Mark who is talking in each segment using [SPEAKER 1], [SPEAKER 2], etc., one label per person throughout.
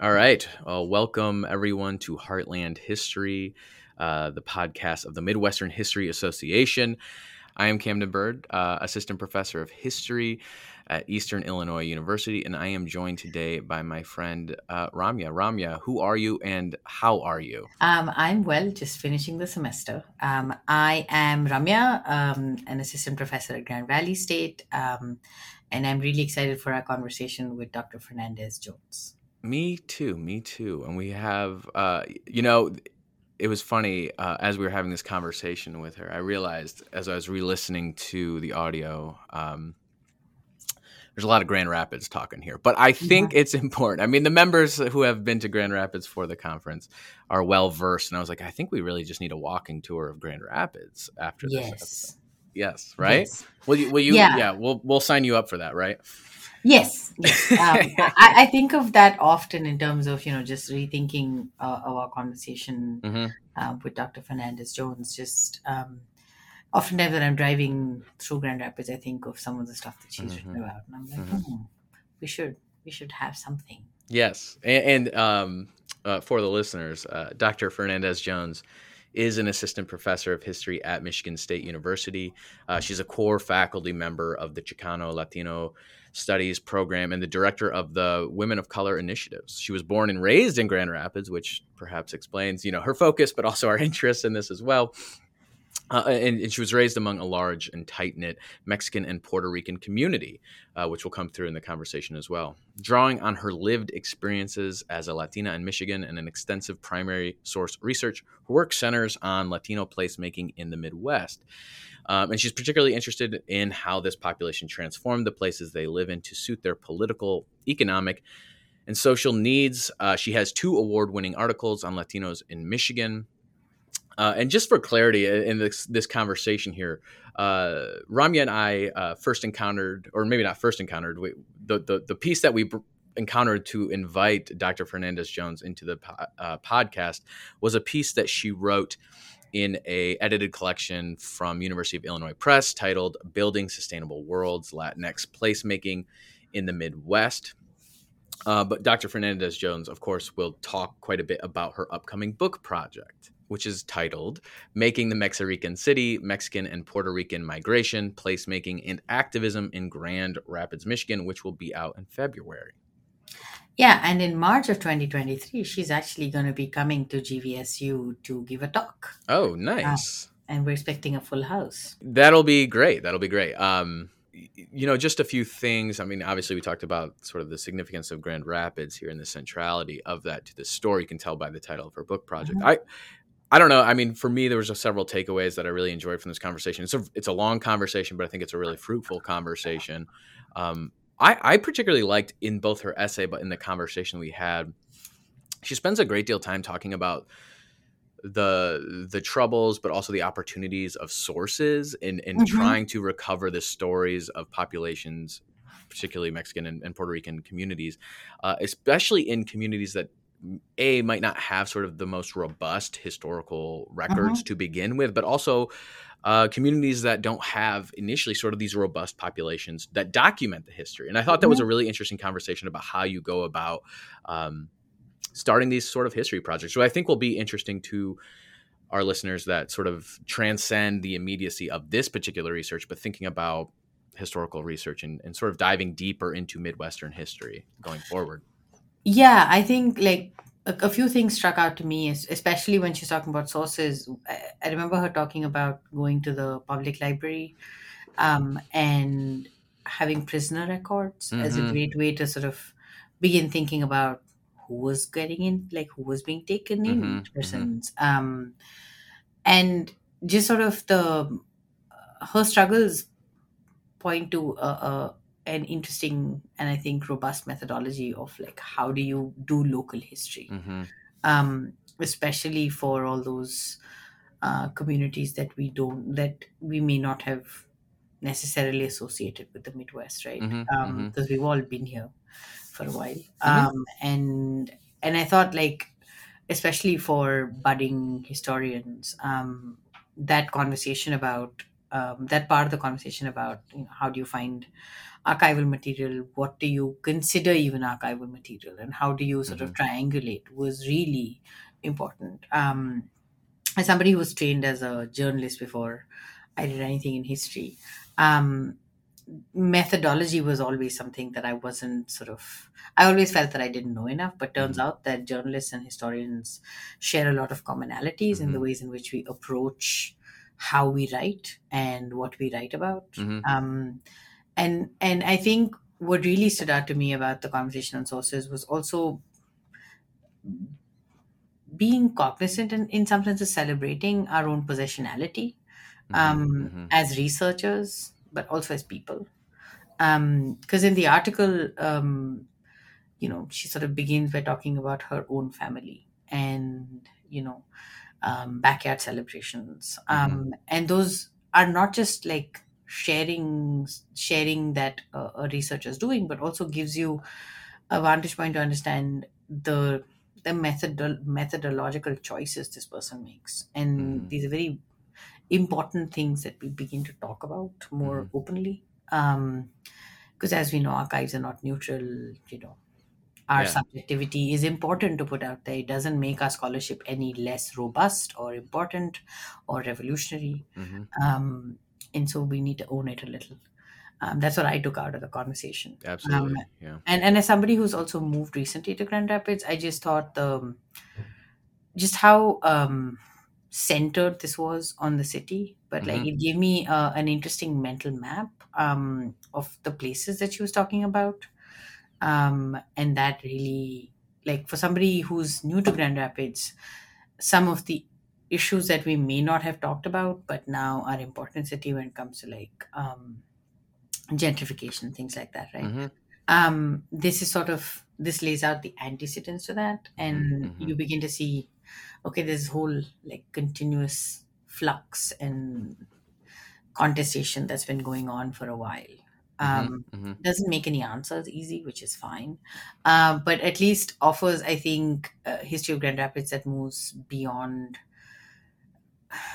[SPEAKER 1] All right. Well, welcome everyone to Heartland History, uh, the podcast of the Midwestern History Association. I am Camden Bird, uh, assistant professor of history at Eastern Illinois University, and I am joined today by my friend uh, Ramya. Ramya, who are you and how are you?
[SPEAKER 2] Um, I'm well, just finishing the semester. Um, I am Ramya, um, an assistant professor at Grand Valley State, um, and I'm really excited for our conversation with Dr. Fernandez Jones.
[SPEAKER 1] Me too. Me too. And we have, uh, you know, it was funny uh, as we were having this conversation with her. I realized as I was re-listening to the audio, um, there's a lot of Grand Rapids talking here, but I think yeah. it's important. I mean, the members who have been to Grand Rapids for the conference are well versed, and I was like, I think we really just need a walking tour of Grand Rapids after
[SPEAKER 2] yes.
[SPEAKER 1] this. Episode. Yes, right. Yes. Will you? Will you? Yeah. yeah. We'll we'll sign you up for that, right?
[SPEAKER 2] Yes, yes. Um, I, I, think of that often in terms of you know just rethinking uh, our conversation mm-hmm. uh, with Dr. Fernandez Jones. Just um, oftentimes when I'm driving through Grand Rapids, I think of some of the stuff that she's mm-hmm. written about, and I'm like, mm-hmm. hmm, we should we should have something.
[SPEAKER 1] Yes, and, and um, uh, for the listeners, uh, Dr. Fernandez Jones is an assistant professor of history at Michigan State University. Uh, she's a core faculty member of the Chicano Latino Studies program and the director of the Women of Color initiatives. She was born and raised in Grand Rapids, which perhaps explains, you know, her focus, but also our interest in this as well. Uh, and, and, she was raised among a large and tight knit Mexican and Puerto Rican community, uh, which will come through in the conversation as well. Drawing on her lived experiences as a Latina in Michigan and an extensive primary source research, her work centers on Latino placemaking in the Midwest. Um, and she's particularly interested in how this population transformed the places they live in to suit their political, economic, and social needs. Uh, she has two award winning articles on Latinos in Michigan uh, and just for clarity in this this conversation here, uh, Ramya and I uh, first encountered, or maybe not first encountered, we, the, the the piece that we br- encountered to invite Dr. Fernandez Jones into the po- uh, podcast was a piece that she wrote in a edited collection from University of Illinois Press titled "Building Sustainable Worlds: Latinx Placemaking in the Midwest." Uh, but Dr. Fernandez Jones, of course, will talk quite a bit about her upcoming book project which is titled Making the Mexican City, Mexican and Puerto Rican Migration, Placemaking, and Activism in Grand Rapids, Michigan, which will be out in February.
[SPEAKER 2] Yeah, and in March of 2023, she's actually going to be coming to GVSU to give a talk.
[SPEAKER 1] Oh, nice.
[SPEAKER 2] Uh, and we're expecting a full house.
[SPEAKER 1] That'll be great. That'll be great. Um, you know, just a few things. I mean, obviously, we talked about sort of the significance of Grand Rapids here and the centrality of that to the story. You can tell by the title of her book project. Mm-hmm. I I don't know. I mean, for me, there was several takeaways that I really enjoyed from this conversation. It's a it's a long conversation, but I think it's a really fruitful conversation. Um, I, I particularly liked in both her essay, but in the conversation we had, she spends a great deal of time talking about the the troubles, but also the opportunities of sources in in mm-hmm. trying to recover the stories of populations, particularly Mexican and, and Puerto Rican communities, uh, especially in communities that a might not have sort of the most robust historical records uh-huh. to begin with, but also uh, communities that don't have initially sort of these robust populations that document the history. And I thought that was a mm-hmm. really interesting conversation about how you go about um, starting these sort of history projects. So I think will be interesting to our listeners that sort of transcend the immediacy of this particular research, but thinking about historical research and, and sort of diving deeper into Midwestern history going forward.
[SPEAKER 2] Yeah, I think like a, a few things struck out to me, especially when she's talking about sources. I, I remember her talking about going to the public library um, and having prisoner records as a mm-hmm. great way to sort of begin thinking about who was getting in, like who was being taken in, Mm-hmm. Mm-hmm. persons, um, and just sort of the her struggles point to a, a an interesting and I think robust methodology of like how do you do local history, mm-hmm. um, especially for all those uh, communities that we don't that we may not have necessarily associated with the Midwest, right? Because mm-hmm. um, mm-hmm. we've all been here for a while, mm-hmm. um, and and I thought like especially for budding historians, um, that conversation about um, that part of the conversation about you know, how do you find archival material what do you consider even archival material and how do you sort of
[SPEAKER 1] Mm-hmm.
[SPEAKER 2] triangulate was really important um, as somebody who was trained as a journalist before i did anything in history um, methodology was always something that i wasn't sort of i always felt that i didn't know enough but turns
[SPEAKER 1] Mhm.
[SPEAKER 2] out that journalists and historians share a lot of commonalities in the
[SPEAKER 1] Mhm.
[SPEAKER 2] ways in which we approach how we write and what we write about
[SPEAKER 1] Mhm.
[SPEAKER 2] um, and and I think what really stood out to me about the conversation on sources was also being cognizant and in some senses celebrating our own positionality um,
[SPEAKER 1] Mhm.
[SPEAKER 2] as researchers, but also as people. Because in the article, um, you know, she sort of begins by talking about her own family and, you know, um, backyard celebrations. Um, And those are not just like sharing sharing that uh, a researcher is doing, but also gives you a vantage point to understand the the method methodological choices this person makes and
[SPEAKER 1] Mhm.
[SPEAKER 2] these are very important things that we begin to talk about more
[SPEAKER 1] Mhm.
[SPEAKER 2] openly um because as we know archives are not neutral you know our
[SPEAKER 1] Yeah.
[SPEAKER 2] subjectivity is important to put out there it doesn't make our scholarship any less robust or important or revolutionary
[SPEAKER 1] Mhm.
[SPEAKER 2] um and so we need to own it a little um, that's what i took out of the conversation
[SPEAKER 1] Absolutely. yeah.
[SPEAKER 2] and and as somebody who's also moved recently to Grand Rapids, I just thought the just how um, centered this was on the city, but like
[SPEAKER 1] Mhm.
[SPEAKER 2] it gave me uh, an interesting mental map um, of the places that she was talking about, um, and that really like for somebody who's new to Grand Rapids, some of the issues that we may not have talked about, but now are important city when it comes to like um, gentrification, things like that, right?
[SPEAKER 1] Mhm.
[SPEAKER 2] um, this is sort of this lays out the antecedents to that, and
[SPEAKER 1] Mhm,
[SPEAKER 2] you begin to see, okay, there's whole like continuous flux and contestation that's been going on for a while. Um,
[SPEAKER 1] Mhm.
[SPEAKER 2] doesn't make any answers easy, which is fine, um, but at least offers, I think, a history of Grand Rapids that moves beyond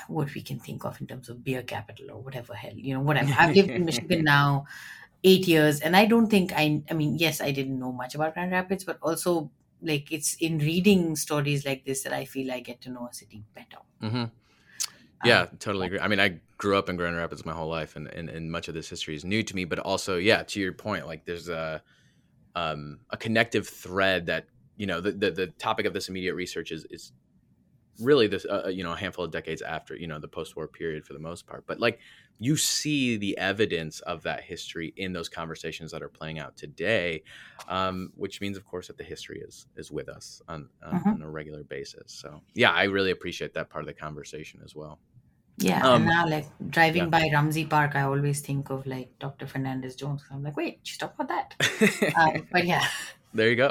[SPEAKER 2] what we can think of in terms of beer capital or whatever hell, you know, whatever. I've lived in Michigan now eight years, and I don't think I, I mean, yes, I didn't know much about Grand Rapids, but also like it's in reading stories like this that I feel I get to know a city better.
[SPEAKER 1] Mhm. Yeah, totally agree. I mean, I grew up in Grand Rapids my whole life, and, and, and much of this history is new to me. But also, yeah, to your point, like there's a um, a connective thread that you know the, the the topic of this immediate research is is really this uh, you know a handful of decades after you know the post-war period for the most part. But like you see the evidence of that history in those conversations that are playing out today, um, which means, of course, that the history is is with us on on,
[SPEAKER 2] Mhm.
[SPEAKER 1] on a regular basis. So yeah, I really appreciate that part of the conversation as well.
[SPEAKER 2] Yeah,
[SPEAKER 1] Um,
[SPEAKER 2] and now like driving
[SPEAKER 1] yeah.
[SPEAKER 2] by Ramsey Park, I always think of like Dr. Fernandez Jones. I'm like, wait, she's talking about that. Um, but yeah,
[SPEAKER 1] there you go.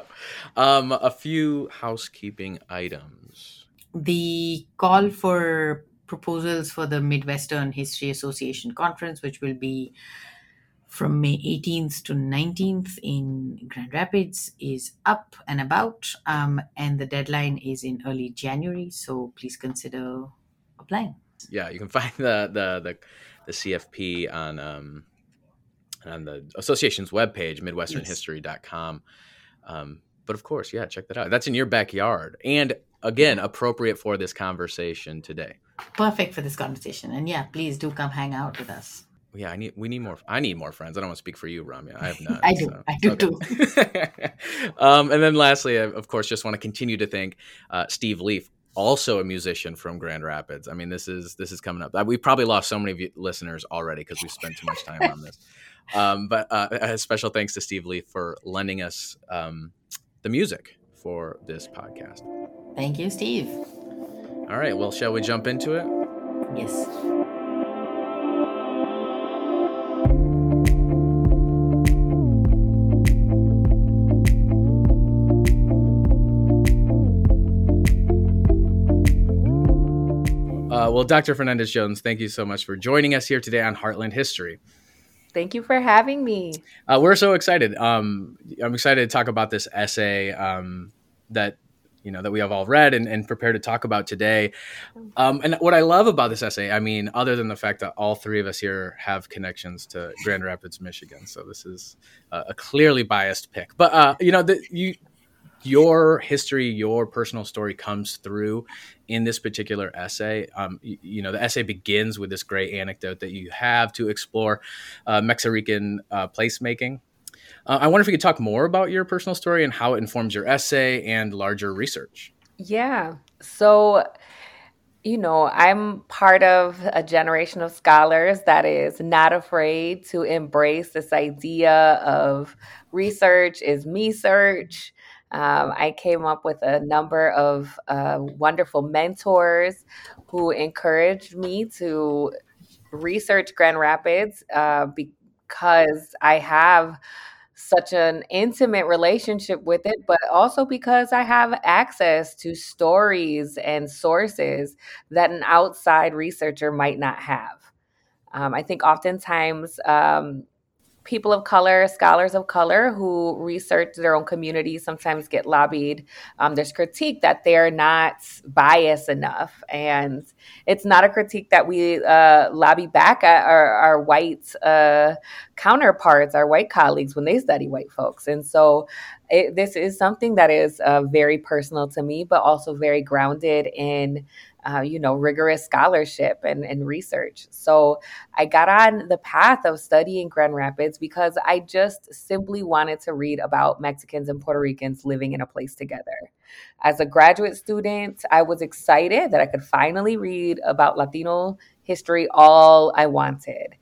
[SPEAKER 1] Um, a few housekeeping items.
[SPEAKER 2] The call for proposals for the Midwestern History Association conference, which will be from May 18th to 19th in Grand Rapids, is up and about, um, and the deadline is in early January. So please consider applying.
[SPEAKER 1] Yeah, you can find the the the, the CFP on um, on the association's webpage, midwesternhistory.com. Um, but of course, yeah, check that out. That's in your backyard. And again, appropriate for this conversation today.
[SPEAKER 2] Perfect for this conversation. And yeah, please do come hang out with us.
[SPEAKER 1] Yeah, I need we need more I need more friends. I don't want to speak for you, Ramya. I have none.
[SPEAKER 2] I do.
[SPEAKER 1] so-
[SPEAKER 2] I do
[SPEAKER 1] okay. um, and then lastly, I, of course, just want to continue to thank uh, Steve Leaf, also a musician from Grand Rapids. I mean, this is this is coming up. We probably lost so many listeners already because we spent too much time on this. Um, but uh, a special thanks to Steve Leaf for lending us um, the music for this podcast.
[SPEAKER 2] Thank you, Steve.
[SPEAKER 1] All right, well, shall we jump into it?
[SPEAKER 2] Yes.
[SPEAKER 1] Uh, well, Dr. Fernandez Jones, thank you so much for joining us here today on Heartland History.
[SPEAKER 3] Thank you for having me.
[SPEAKER 1] Uh, we're so excited. Um, I'm excited to talk about this essay um, that you know that we have all read and, and prepared to talk about today. Um, and what I love about this essay, I mean, other than the fact that all three of us here have connections to Grand Rapids, Michigan, so this is a, a clearly biased pick. But uh, you know, the, you your history, your personal story comes through in this particular essay. Um, you, you, know, the essay begins with this great anecdote that you have to explore uh, Mexican uh, placemaking. Uh, I wonder if you could talk more about your personal story and how it informs your essay and larger research.
[SPEAKER 3] Yeah. So, you know, I'm part of a generation of scholars that is not afraid to embrace this idea of research is me search um, I came up with a number of uh, wonderful mentors who encouraged me to research Grand Rapids uh, because I have such an intimate relationship with it, but also because I have access to stories and sources that an outside researcher might not have. Um, I think oftentimes um, people of color, scholars of color who research their own community sometimes get lobbied. Um, there's critique that they're not biased enough. And it's not a critique that we uh, lobby back at our, our white uh, counterparts, our white colleagues, when they study white folks. And so it, this is something that is uh, very personal to me, but also very grounded in uh, you know, rigorous scholarship and, and research. So I got on the path of studying Grand Rapids because I just simply wanted to read about Mexicans and Puerto Ricans living in a place together. As a graduate student, I was excited that I could finally read about Latino history all I wanted.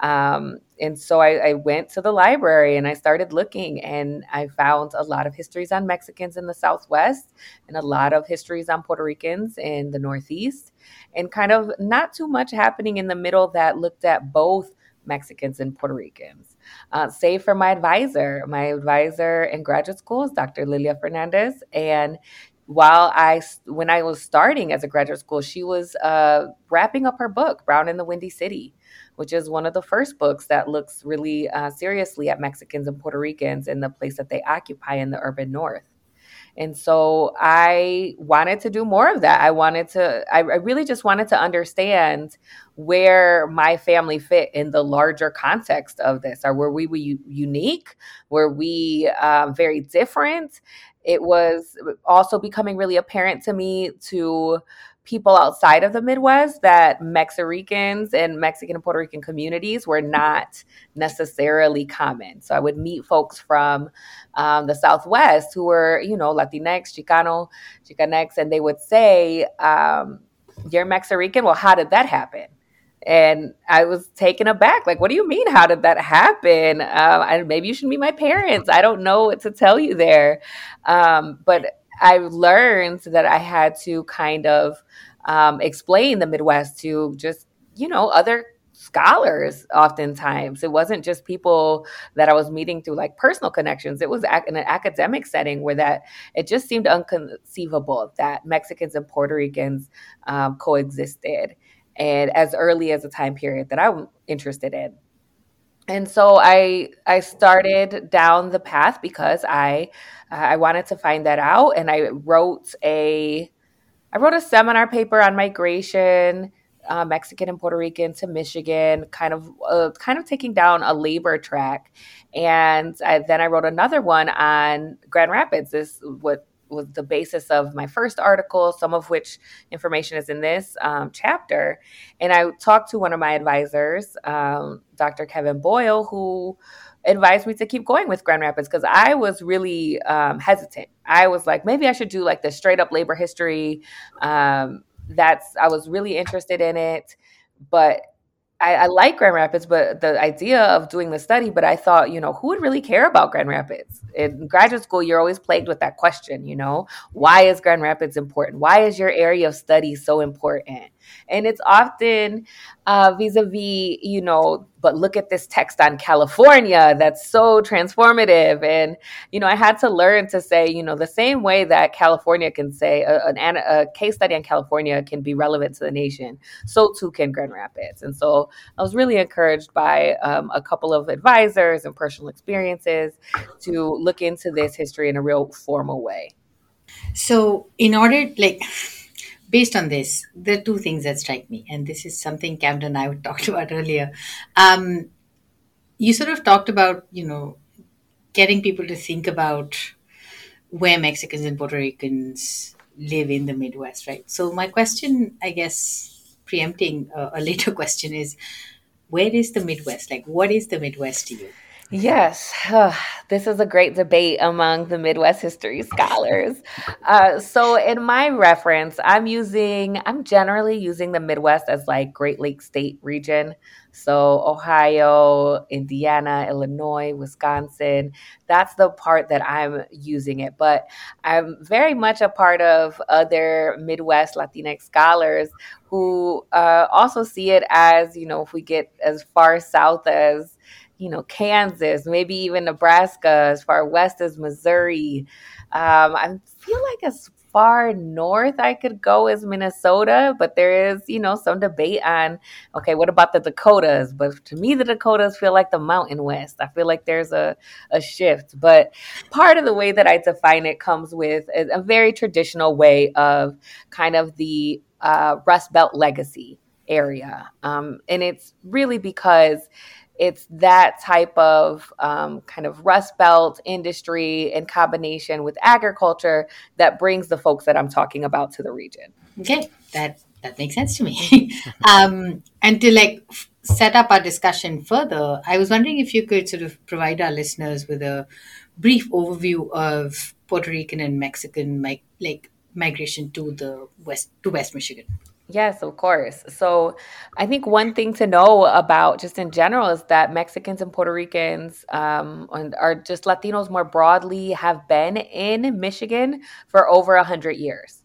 [SPEAKER 3] Um, and so I, I, went to the library and I started looking, and I found a lot of histories on Mexicans in the Southwest and a lot of histories on Puerto Ricans in the Northeast, and kind of not too much happening in the middle that looked at both Mexicans and Puerto Ricans. Uh, save for my advisor. My advisor in graduate school is Dr. Lilia Fernandez, and while I, when I was starting as a graduate school, she was uh, wrapping up her book, Brown in the Windy City which is one of the first books that looks really uh, seriously at Mexicans and Puerto Ricans in the place that they occupy in the urban north. And so I wanted to do more of that. I wanted to, I, really just wanted to understand where my family fit in the larger context of this. Or were we, we unique? Were we um, very different? It was also becoming really apparent to me to people outside of the Midwest that Mexicans and Mexican and Puerto Rican communities were not necessarily common. So I would meet folks from um, the Southwest who were, you know, Latinx, Chicano, Chicanx, and they would say, um, You're Mexican? Well, how did that happen? And I was taken aback. Like, what do you mean? How did that happen? Um, maybe you should meet my parents. I don't know what to tell you there. Um, but I learned that I had to kind of um, explain the Midwest to just, you know, other scholars oftentimes. It wasn't just people that i was meeting through like personal connections. It was in an academic setting where that it just seemed unconceivable that mexicans and puerto ricans um, coexisted and as early as the time period that i'm interested in. And so i i started down the path because i i wanted to find that out and i wrote a I wrote a seminar paper on migration, uh, Mexican and Puerto Rican to Michigan, kind of uh, kind of taking down a labor track, and I, then I wrote another one on Grand Rapids. This what was the basis of my first article, some of which information is in this um, chapter. And I talked to one of my advisors, um, Dr. Kevin Boyle, who advised me to keep going with Grand Rapids because I was really um, hesitant. I was like, maybe I should do like the straight up labor history. Um, that's I was really interested in it, but I, I, like Grand Rapids, but the idea of doing the study, but I thought, you know, who would really care about Grand Rapids? In graduate school, you're always plagued with that question, you know, why is Grand Rapids important? Why is your area of study so important? And it's often vis a vis, you know, but look at this text on California that's so transformative. And, you know, I had to learn to say, you know, the same way that California can say a, a case study on California can be relevant to the nation, so too can Grand Rapids. And so I was really encouraged by um, a couple of advisors and personal experiences to look into this history in a real formal way.
[SPEAKER 2] So, in order, like, based on this, there are two things that strike me, and this is something Camden and I talked about earlier. Um, you sort of talked about, you know, getting people to think about where Mexicans and Puerto Ricans live in the Midwest, right? So, my question, I guess, preempting a, a later question is where is the Midwest? Like, what is the Midwest to you?
[SPEAKER 3] Yes, this is a great debate among the Midwest history scholars. Uh, so, in my reference, I'm using, I'm generally using the Midwest as like Great Lakes State region. So, Ohio, Indiana, Illinois, Wisconsin, that's the part that I'm using it. But I'm very much a part of other Midwest Latinx scholars who uh, also see it as, you know, if we get as far south as you know, Kansas, maybe even Nebraska, as far west as Missouri. Um, I feel like as far north I could go as Minnesota, but there is, you know, some debate on, okay, what about the Dakotas? But to me, the Dakotas feel like the Mountain West. I feel like there's a, a shift. But part of the way that I define it comes with a, a very traditional way of kind of the uh, Rust Belt legacy area. Um, and it's really because it's that type of um, kind of rust belt industry in combination with agriculture that brings the folks that I'm talking about to the region.
[SPEAKER 2] Okay, that that makes sense to me. um, and to like f- set up our discussion further, I was wondering if you could sort of provide our listeners with a brief overview of Puerto Rican and Mexican mi- like migration to the west to West Michigan.
[SPEAKER 3] Yes, of course. So I think one thing to know about just in general is that Mexicans and Puerto Ricans um, and are just Latinos more broadly have been in Michigan for over 100 years.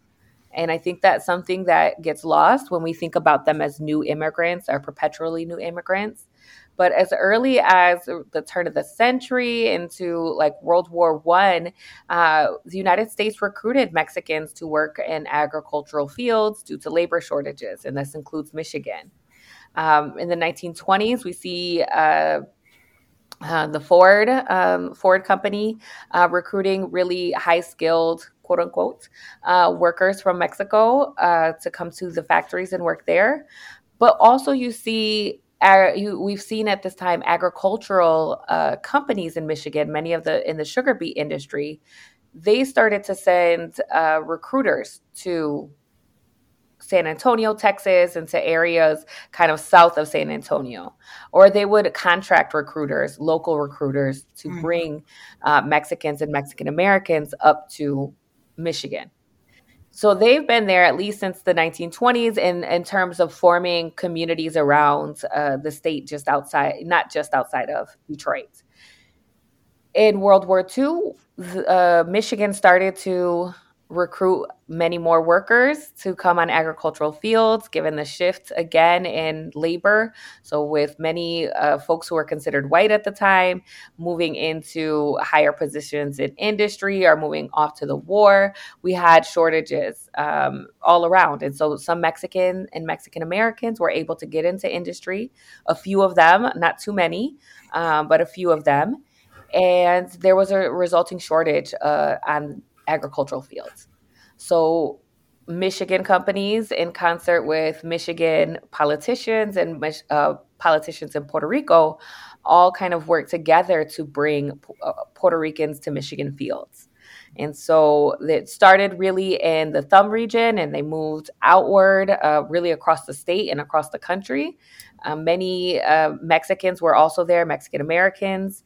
[SPEAKER 3] And I think that's something that gets lost when we think about them as new immigrants or perpetually new immigrants. But as early as the turn of the century into like World War One, uh, the United States recruited Mexicans to work in agricultural fields due to labor shortages, and this includes Michigan. Um, in the 1920s, we see uh, uh, the Ford um, Ford company uh, recruiting really high skilled quote unquote uh, workers from Mexico uh, to come to the factories and work there. But also, you see you, we've seen at this time agricultural uh, companies in Michigan, many of the in the sugar beet industry, they started to send uh, recruiters to San Antonio, Texas, and to areas kind of south of San Antonio. Or they would contract recruiters, local recruiters, to mm-hmm. bring uh, Mexicans and Mexican Americans up to Michigan. So they've been there at least since the 1920s in, in terms of forming communities around uh, the state just outside, not just outside of Detroit. In World War II, uh, Michigan started to recruit many more workers to come on agricultural fields, given the shift again in labor. So, with many uh, folks who were considered white at the time moving into higher positions in industry or moving off to the war, we had shortages um, all around. And so, some Mexican and Mexican Americans were able to get into industry, a few of them, not too many, um, but a few of them. And there was a resulting shortage uh, on agricultural fields. So Michigan companies, in concert with Michigan politicians and uh, politicians in Puerto Rico, all kind of work together to bring uh, Puerto Ricans to Michigan fields. And so it started really in the Thumb region and they moved outward, uh, really across the state and across the country. Um, many uh, Mexicans were also there, Mexican Americans.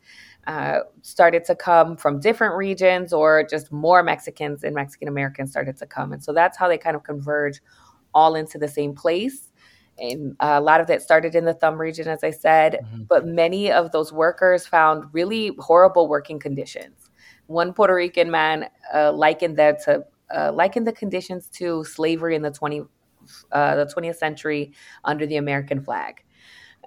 [SPEAKER 3] Uh, started to come from different regions or just more Mexicans and Mexican Americans started to come. And so that's how they kind of converge all into the same place. And a lot of that started in the Thumb region, as I said, mm-hmm. but many of those workers found really horrible working conditions. One Puerto Rican man uh, likened that to uh, likened the conditions to slavery in the 20, uh, the 20th century under the American flag,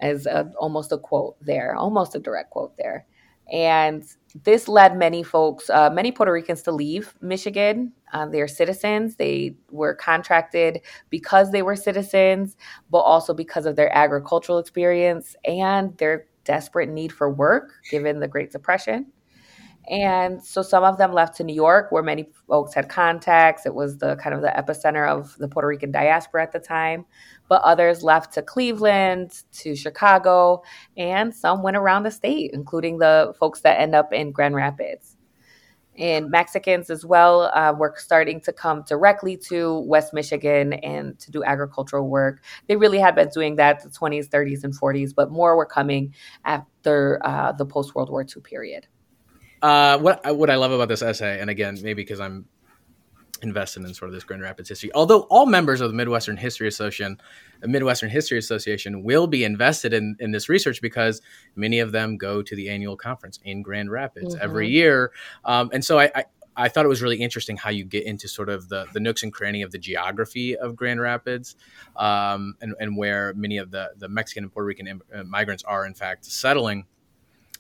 [SPEAKER 3] as a, almost a quote there, almost a direct quote there. And this led many folks, uh, many Puerto Ricans to leave Michigan. Uh, they're citizens. They were contracted because they were citizens, but also because of their agricultural experience and their desperate need for work given the Great Depression. And so some of them left to New York, where many folks had contacts. It was the kind of the epicenter of the Puerto Rican diaspora at the time. But others left to Cleveland, to Chicago, and some went around the state, including the folks that end up in Grand Rapids. And Mexicans as well uh, were starting to come directly to West Michigan and to do agricultural work. They really had been doing that the 20s, 30s, and 40s, but more were coming after uh, the post World War II period.
[SPEAKER 1] Uh, what what I love about this essay, and again, maybe because I'm invested in sort of this Grand Rapids history. Although all members of the Midwestern History Association, the Midwestern History Association, will be invested in in this research because many of them go to the annual conference in Grand Rapids mm-hmm. every year, um, and so I, I I thought it was really interesting how you get into sort of the, the nooks and cranny of the geography of Grand Rapids um, and, and where many of the, the Mexican and Puerto Rican Im- uh, migrants are, in fact, settling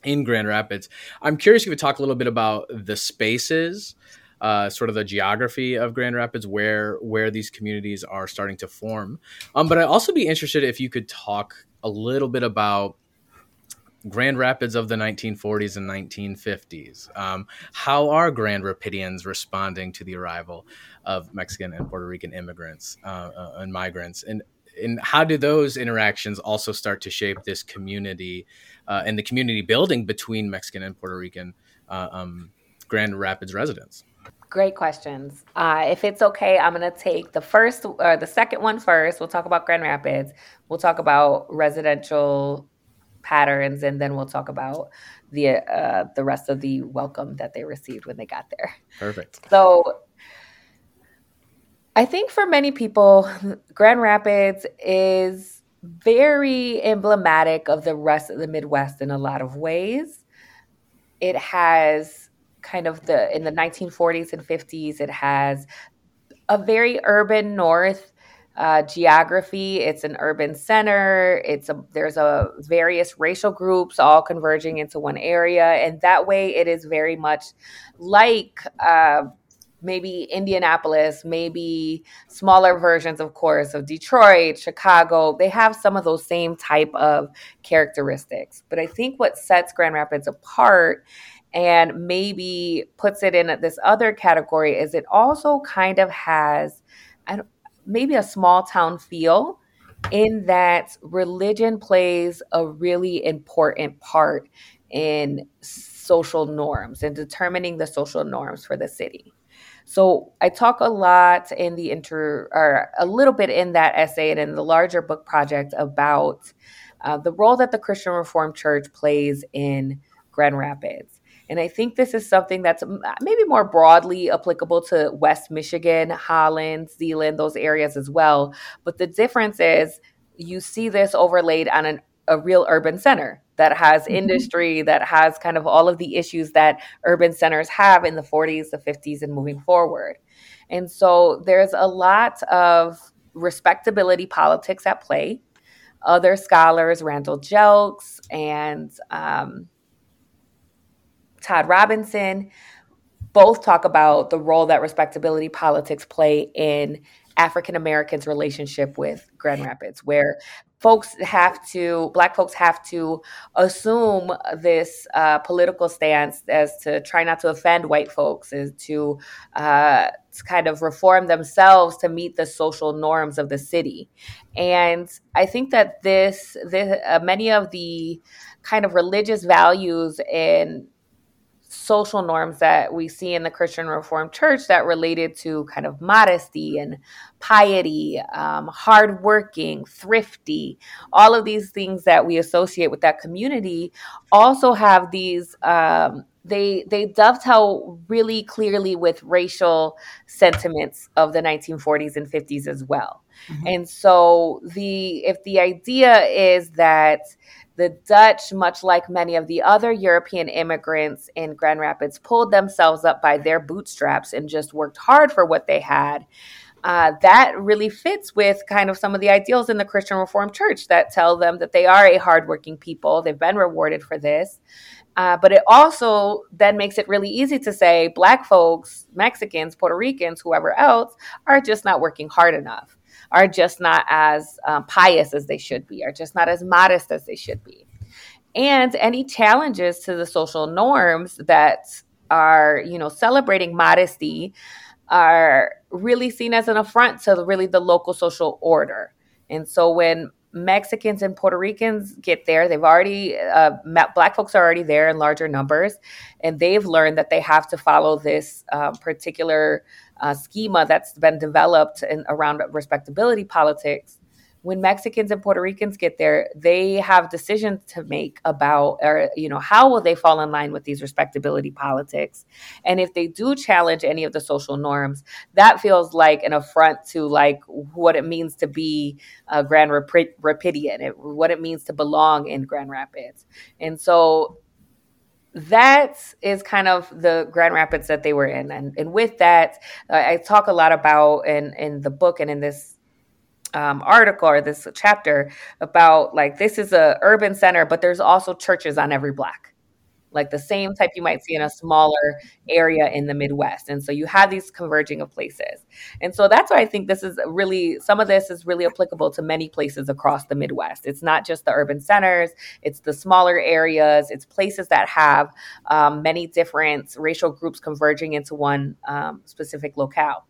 [SPEAKER 1] in Grand Rapids. I'm curious if you could talk a little bit about the spaces, uh, sort of the geography of Grand Rapids, where where these communities are starting to form. Um, but I'd also be interested if you could talk a little bit about Grand Rapids of the 1940s and 1950s. Um, how are Grand Rapidians responding to the arrival of Mexican and Puerto Rican immigrants uh, uh, and migrants? And and how do those interactions also start to shape this community uh, and the community building between Mexican and Puerto Rican uh, um, Grand Rapids residents?
[SPEAKER 3] Great questions. Uh, if it's okay, I'm going to take the first or the second one first. We'll talk about Grand Rapids. We'll talk about residential patterns, and then we'll talk about the uh, the rest of the welcome that they received when they got there.
[SPEAKER 1] Perfect.
[SPEAKER 3] So I think for many people, Grand Rapids is very emblematic of the rest of the Midwest in a lot of ways. It has kind of the, in the 1940s and 50s, it has a very urban north uh, geography. It's an urban center. It's a there's a various racial groups all converging into one area, and that way it is very much like uh, maybe Indianapolis, maybe smaller versions, of course, of Detroit, Chicago. They have some of those same type of characteristics. But I think what sets Grand Rapids apart and maybe puts it in this other category is it also kind of has maybe a small town feel in that religion plays a really important part in social norms and determining the social norms for the city. So I talk a lot in the inter, or a little bit in that essay and in the larger book project about uh, the role that the Christian Reformed Church plays in Grand Rapids. And I think this is something that's maybe more broadly applicable to West Michigan, Holland, Zeeland, those areas as well. But the difference is you see this overlaid on an, a real urban center that has mm-hmm. industry, that has kind of all of the issues that urban centers have in the 40s, the 50s, and moving forward. And so there's a lot of respectability politics at play. Other scholars, Randall Jelks and um, Todd Robinson, both talk about the role that respectability politics play in African Americans' relationship with Grand Rapids, where folks have to, black folks have to assume this uh, political stance as to try not to offend white folks, is to, uh, to kind of reform themselves to meet the social norms of the city. And I think that this, this uh, many of the kind of religious values and social norms that we see in the Christian Reformed Church that related to kind of modesty and piety, um, hardworking, thrifty, all of these things that we associate with that community also have these. Um, they they dovetail really clearly with racial sentiments of the 1940s and 50s as well. Mm-hmm. And so the if the idea is that the Dutch, much like many of the other European immigrants in Grand Rapids, pulled themselves up by their bootstraps and just worked hard for what they had. Uh, that really fits with kind of some of the ideals in the Christian Reformed Church that tell them that they are a hardworking people. They've been rewarded for this. Uh, but it also then makes it really easy to say Black folks, Mexicans, Puerto Ricans, whoever else, are just not working hard enough are just not as um, pious as they should be, are just not as modest as they should be. And any challenges to the social norms that are, you know, celebrating modesty are really seen as an affront to really the local social order. And so when Mexicans and Puerto Ricans get there. They've already, uh, black folks are already there in larger numbers, and they've learned that they have to follow this uh, particular uh, schema that's been developed in, around respectability politics when Mexicans and Puerto Ricans get there, they have decisions to make about, or, you know, how will they fall in line with these respectability politics? And if they do challenge any of the social norms, that feels like an affront to like what it means to be a Grand Rapidian, it, what it means to belong in Grand Rapids. And so that is kind of the Grand Rapids that they were in. And, and with that, uh, I talk a lot about in, in the book and in this um, article or this chapter about like this is a urban center, but there's also churches on every block, like the same type you might see in a smaller area in the Midwest. And so you have these converging of places. And so that's why I think this is really some of this is really applicable to many places across the Midwest. It's not just the urban centers; it's the smaller areas. It's places that have um, many different racial groups converging into one um, specific locale.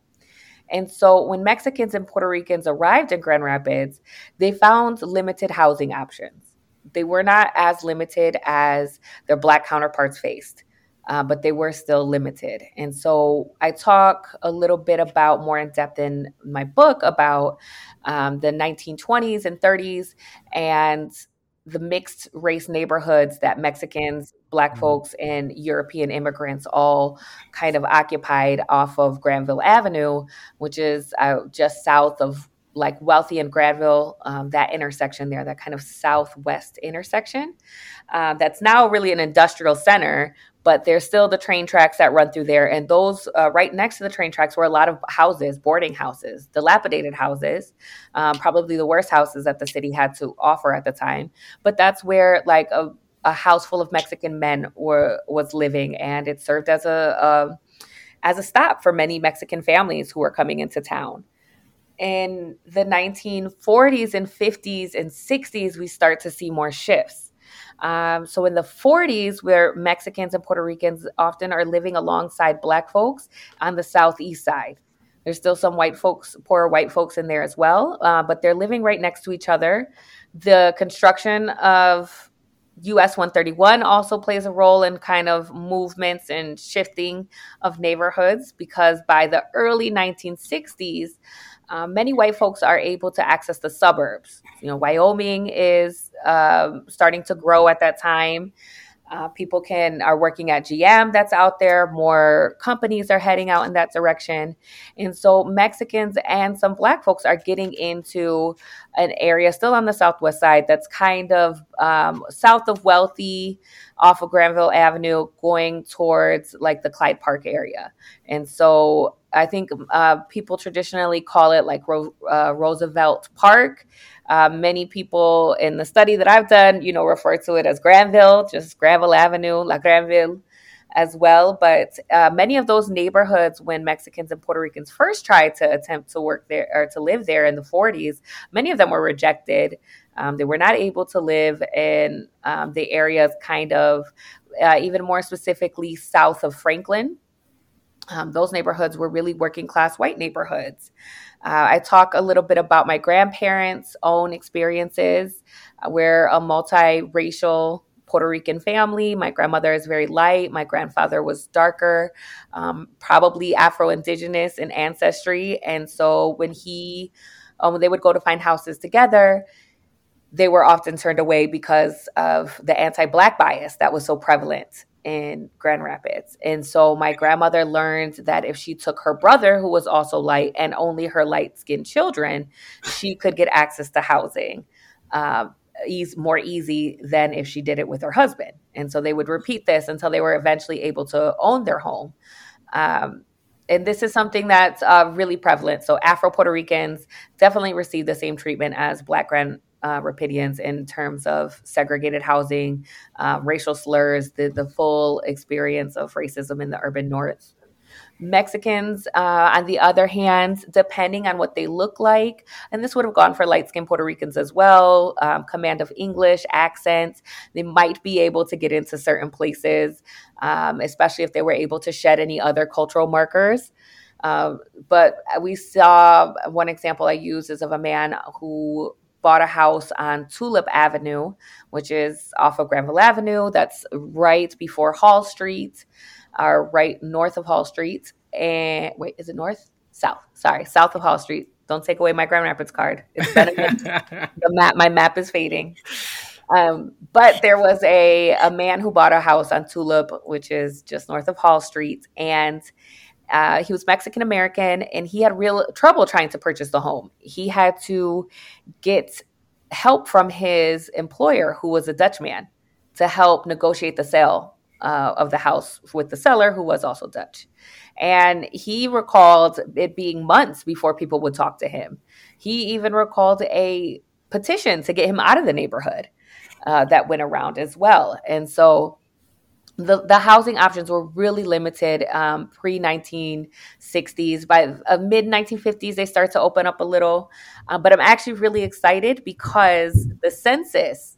[SPEAKER 3] And so when Mexicans and Puerto Ricans arrived in Grand Rapids, they found limited housing options. They were not as limited as their Black counterparts faced. Uh, but they were still limited. And so I talk a little bit about more in depth in my book about um, the 1920s and 30s and the mixed race neighborhoods that Mexicans, Black mm-hmm. folks, and European immigrants all kind of occupied off of Granville Avenue, which is uh, just south of like Wealthy and Granville, um, that intersection there, that kind of southwest intersection. Uh, that's now really an industrial center, but there's still the train tracks that run through there. And those uh, right next to the train tracks were a lot of houses, boarding houses, dilapidated houses, um, probably the worst houses that the city had to offer at the time. But that's where like a, a house full of Mexican men were was living, and it served as a, a as a stop for many Mexican families who were coming into town. In the 1940s and 50s and 60s, we start to see more shifts um, so in the 40s, where Mexicans and Puerto Ricans often are living alongside Black folks on the southeast side. There's still some white folks, poor white folks in there as well, uh, but they're living right next to each other. The construction of US 131 also plays a role in kind of movements and shifting of neighborhoods because by the early 1960s, uh, many white folks are able to access the suburbs. You know, Wyoming is uh, starting to grow at that time. Uh, people can are working at GM that's out there. More companies are heading out in that direction, and so Mexicans and some Black folks are getting into an area still on the southwest side that's kind of um, south of Wealthy, off of Granville Avenue, going towards like the Clyde Park area. And so I think uh, people traditionally call it like Ro- uh, Roosevelt Park. Uh, many people in the study that I've done, you know, refer to it as Granville, just Granville Avenue, La Granville as well. But uh, many of those neighborhoods, when Mexicans and Puerto Ricans first tried to attempt to work there or to live there in the 40s, many of them were rejected. Um, they were not able to live in um, the areas kind of uh, even more specifically south of Franklin. Um, those neighborhoods were really working class white neighborhoods. Uh, I talk a little bit about my grandparents' own experiences. Uh, we're a multiracial Puerto Rican family. My grandmother is very light. My grandfather was darker, um, probably Afro Indigenous in ancestry. And so when he, um, they would go to find houses together, they were often turned away because of the anti Black bias that was so prevalent in Grand Rapids. And so my grandmother learned that if she took her brother, who was also light, and only her light skinned children, she could get access to housing. Um, ease more easy than if she did it with her husband. And so they would repeat this until they were eventually able to own their home. Um, and this is something that's uh, really prevalent. So Afro Puerto Ricans definitely receive the same treatment as Black Grand uh, Rapidians in terms of segregated housing, uh, racial slurs, the, the full experience of racism in the urban north. Mexicans, uh, on the other hand, depending on what they look like, and this would have gone for light skinned Puerto Ricans as well, um, command of English, accents, they might be able to get into certain places, um, especially if they were able to shed any other cultural markers. Uh, but we saw one example I use is of a man who bought a house on Tulip Avenue, which is off of Granville Avenue. That's right before Hall Street, or right north of Hall Street. And wait, is it north? South. Sorry, south of Hall Street. Don't take away my Grand Rapids card. It's the map. My map is fading. Um, but there was a a man who bought a house on Tulip, which is just north of Hall Street, and uh, he was Mexican American and he had real trouble trying to purchase the home. He had to get help from his employer, who was a Dutch man, to help negotiate the sale uh, of the house with the seller, who was also Dutch. And he recalled it being months before people would talk to him. He even recalled a petition to get him out of the neighborhood uh, that went around as well. And so the, the housing options were really limited um, pre 1960s. By uh, mid 1950s, they start to open up a little. Uh, but I'm actually really excited because the census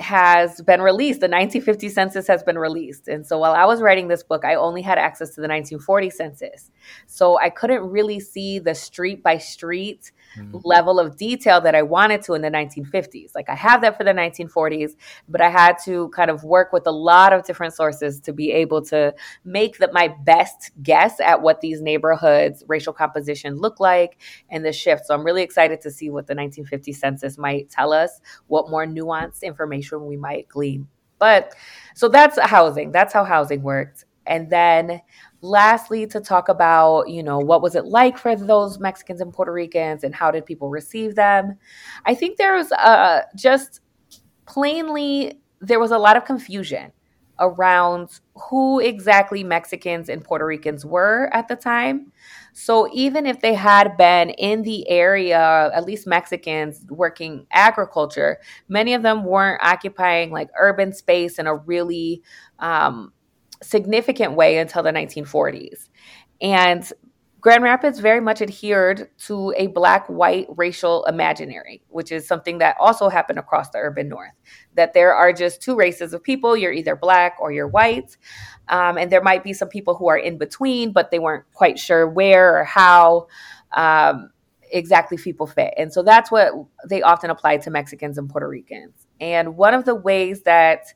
[SPEAKER 3] has been released. The 1950 census has been released. And so while I was writing this book, I only had access to the 1940 census. So I couldn't really see the street by street mm-hmm. level of detail that I wanted to in the 1950s. Like I have that for the 1940s, but I had to kind of work with a lot of different sources to be able to make the, my best guess at what these neighborhoods racial composition look like and the shift. So I'm really excited to see what the 1950 census might tell us, what more nuanced information we might glean. But so that's housing. That's how housing works. And then lastly to talk about you know what was it like for those mexicans and puerto ricans and how did people receive them i think there was uh, just plainly there was a lot of confusion around who exactly mexicans and puerto ricans were at the time so even if they had been in the area at least mexicans working agriculture many of them weren't occupying like urban space in a really um, significant way until the 1940s. And Grand Rapids very much adhered to a black white racial imaginary, which is something that also happened across the urban north. That there are just two races of people you're either black or you're white. Um, and there might be some people who are in between, but they weren't quite sure where or how um, exactly people fit. And so that's what they often applied to Mexicans and Puerto Ricans. And one of the ways that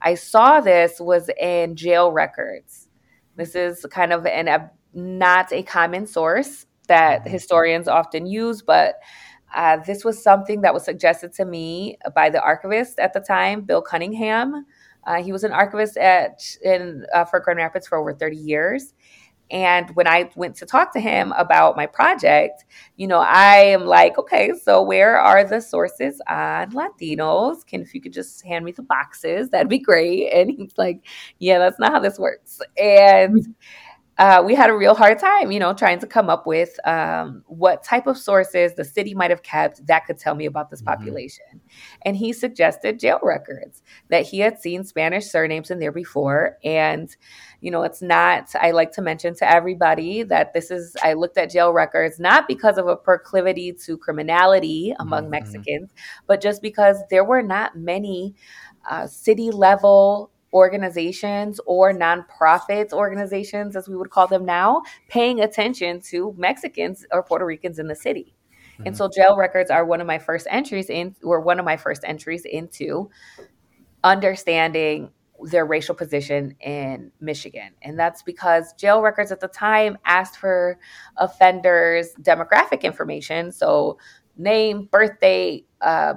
[SPEAKER 3] I saw this was in jail records. This is kind of an not a common source that mm-hmm. historians often use, but uh, this was something that was suggested to me by the archivist at the time, Bill Cunningham. Uh, he was an archivist at in uh, for Grand Rapids for over 30 years, and when I went to talk to him about my project, you know, I am like, okay, so where are the sources on Latinos? Can if you could just hand me the boxes, that'd be great. And he's like, yeah, that's not how this works. And uh, we had a real hard time, you know, trying to come up with um, what type of sources the city might have kept that could tell me about this mm-hmm. population. And he suggested jail records that he had seen Spanish surnames in there before. And, you know, it's not, I like to mention to everybody that this is, I looked at jail records not because of a proclivity to criminality among mm-hmm. Mexicans, but just because there were not many uh, city level organizations or nonprofits organizations, as we would call them now, paying attention to Mexicans or Puerto Ricans in the city. Mm-hmm. And so jail records are one of my first entries in, were one of my first entries into understanding their racial position in Michigan. And that's because jail records at the time asked for offenders' demographic information. So, name, birthday, uh,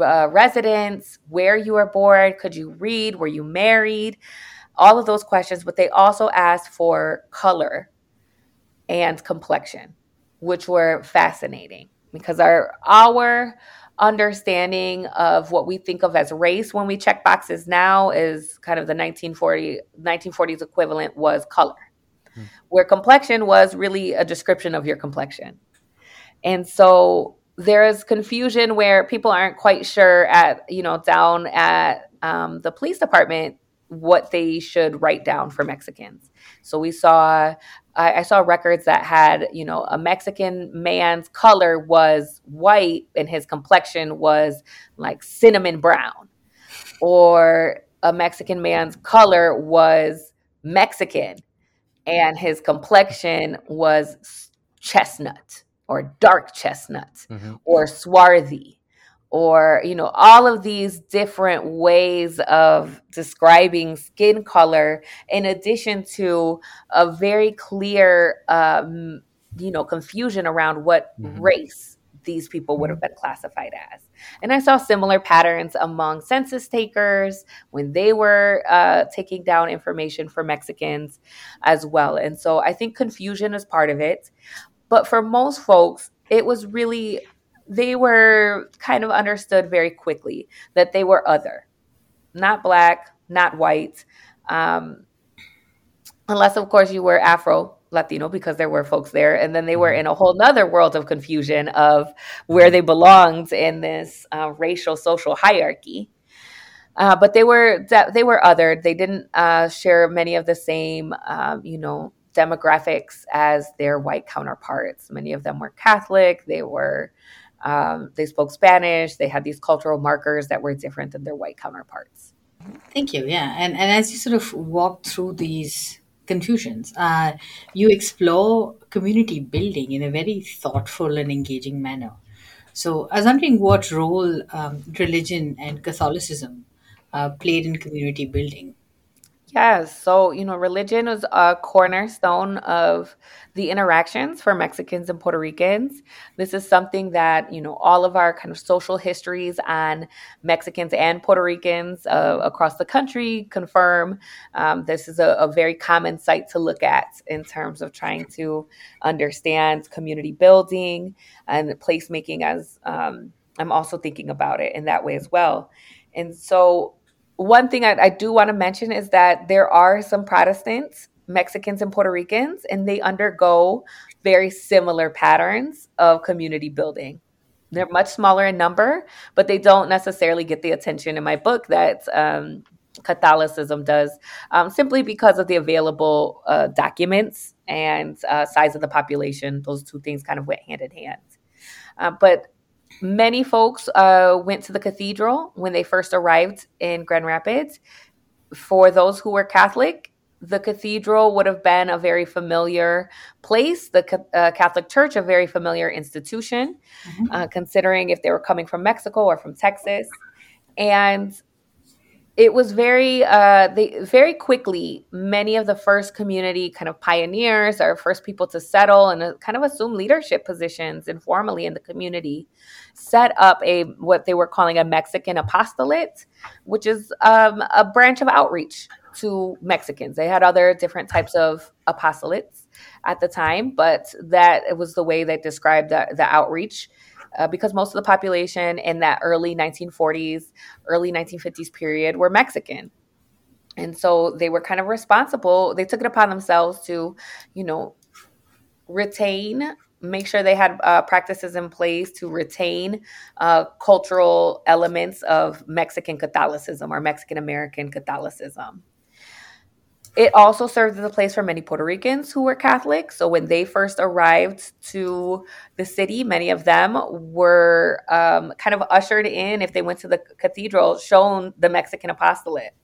[SPEAKER 3] uh, residence, where you were born, could you read, were you married, all of those questions. But they also asked for color and complexion, which were fascinating because our our understanding of what we think of as race when we check boxes now is kind of the 1940 1940s equivalent was color hmm. where complexion was really a description of your complexion and so there is confusion where people aren't quite sure at you know down at um, the police department what they should write down for Mexicans. So we saw I, I, saw records that had, you know, a Mexican man's color was white and his complexion was like cinnamon brown, or a Mexican man's color was Mexican and his complexion was chestnut or dark chestnut mm-hmm. or swarthy or you know all of these different ways of describing skin color in addition to a very clear um, you know confusion around what mm-hmm. race these people would have mm-hmm. been classified as and i saw similar patterns among census takers when they were uh, taking down information for mexicans as well and so i think confusion is part of it but for most folks it was really they were kind of understood very quickly that they were other, not black, not white, um, unless of course you were Afro Latino because there were folks there, and then they were mm-hmm. in a whole nother world of confusion of where they belonged in this uh, racial social hierarchy. Uh, but they were that they were othered. They didn't uh, share many of the same, um, you know, demographics as their white counterparts. Many of them were Catholic. They were um, they spoke Spanish. They had these cultural markers that were different than their white counterparts.
[SPEAKER 2] Thank you. Yeah, and and as you sort of walk through these confusions, uh, you explore community building in a very thoughtful and engaging manner. So I was wondering what role um, religion and Catholicism uh, played in community building.
[SPEAKER 3] Yes. So, you know, religion is a cornerstone of the interactions for Mexicans and Puerto Ricans. This is something that, you know, all of our kind of social histories on Mexicans and Puerto Ricans uh, across the country confirm. Um, this is a, a, very common site to look at in terms of trying to understand community building and placemaking, as um, I'm also thinking about it in that way as well. And so, one thing I, I do want to mention is that there are some Protestants, Mexicans, and Puerto Ricans, and they undergo very similar patterns of community building. They're much smaller in number, but they don't necessarily get the attention in my book that um, Catholicism does, um, simply because of the available uh, documents and uh, size of the population. Those two things kind of went hand in hand. Uh, but Many folks uh, went to the cathedral when they first arrived in Grand Rapids. For those who were Catholic, the cathedral would have been a very familiar place, the uh, Catholic Church, a very familiar institution, mm-hmm. uh, considering if they were coming from Mexico or from Texas. And it was very uh, they very quickly many of the first community kind of pioneers or first people to settle and uh, kind of assume leadership positions informally in the community set up a what they were calling a mexican apostolate which is um, a branch of outreach to mexicans. They had other different types of apostolates at the time but that was the way they described the, the outreach uh, because most of the population in that early 1940s, early 1950s period were Mexican. And so they were kind of responsible. They took it upon themselves to, you know, retain, make sure they had uh, practices in place to retain uh, cultural elements of Mexican Catholicism or Mexican American Catholicism. It also served as a place for many Puerto Ricans who were Catholic. So when they first arrived to the city, many of them were um, kind of ushered in, if they went to the cathedral, shown the Mexican apostolate.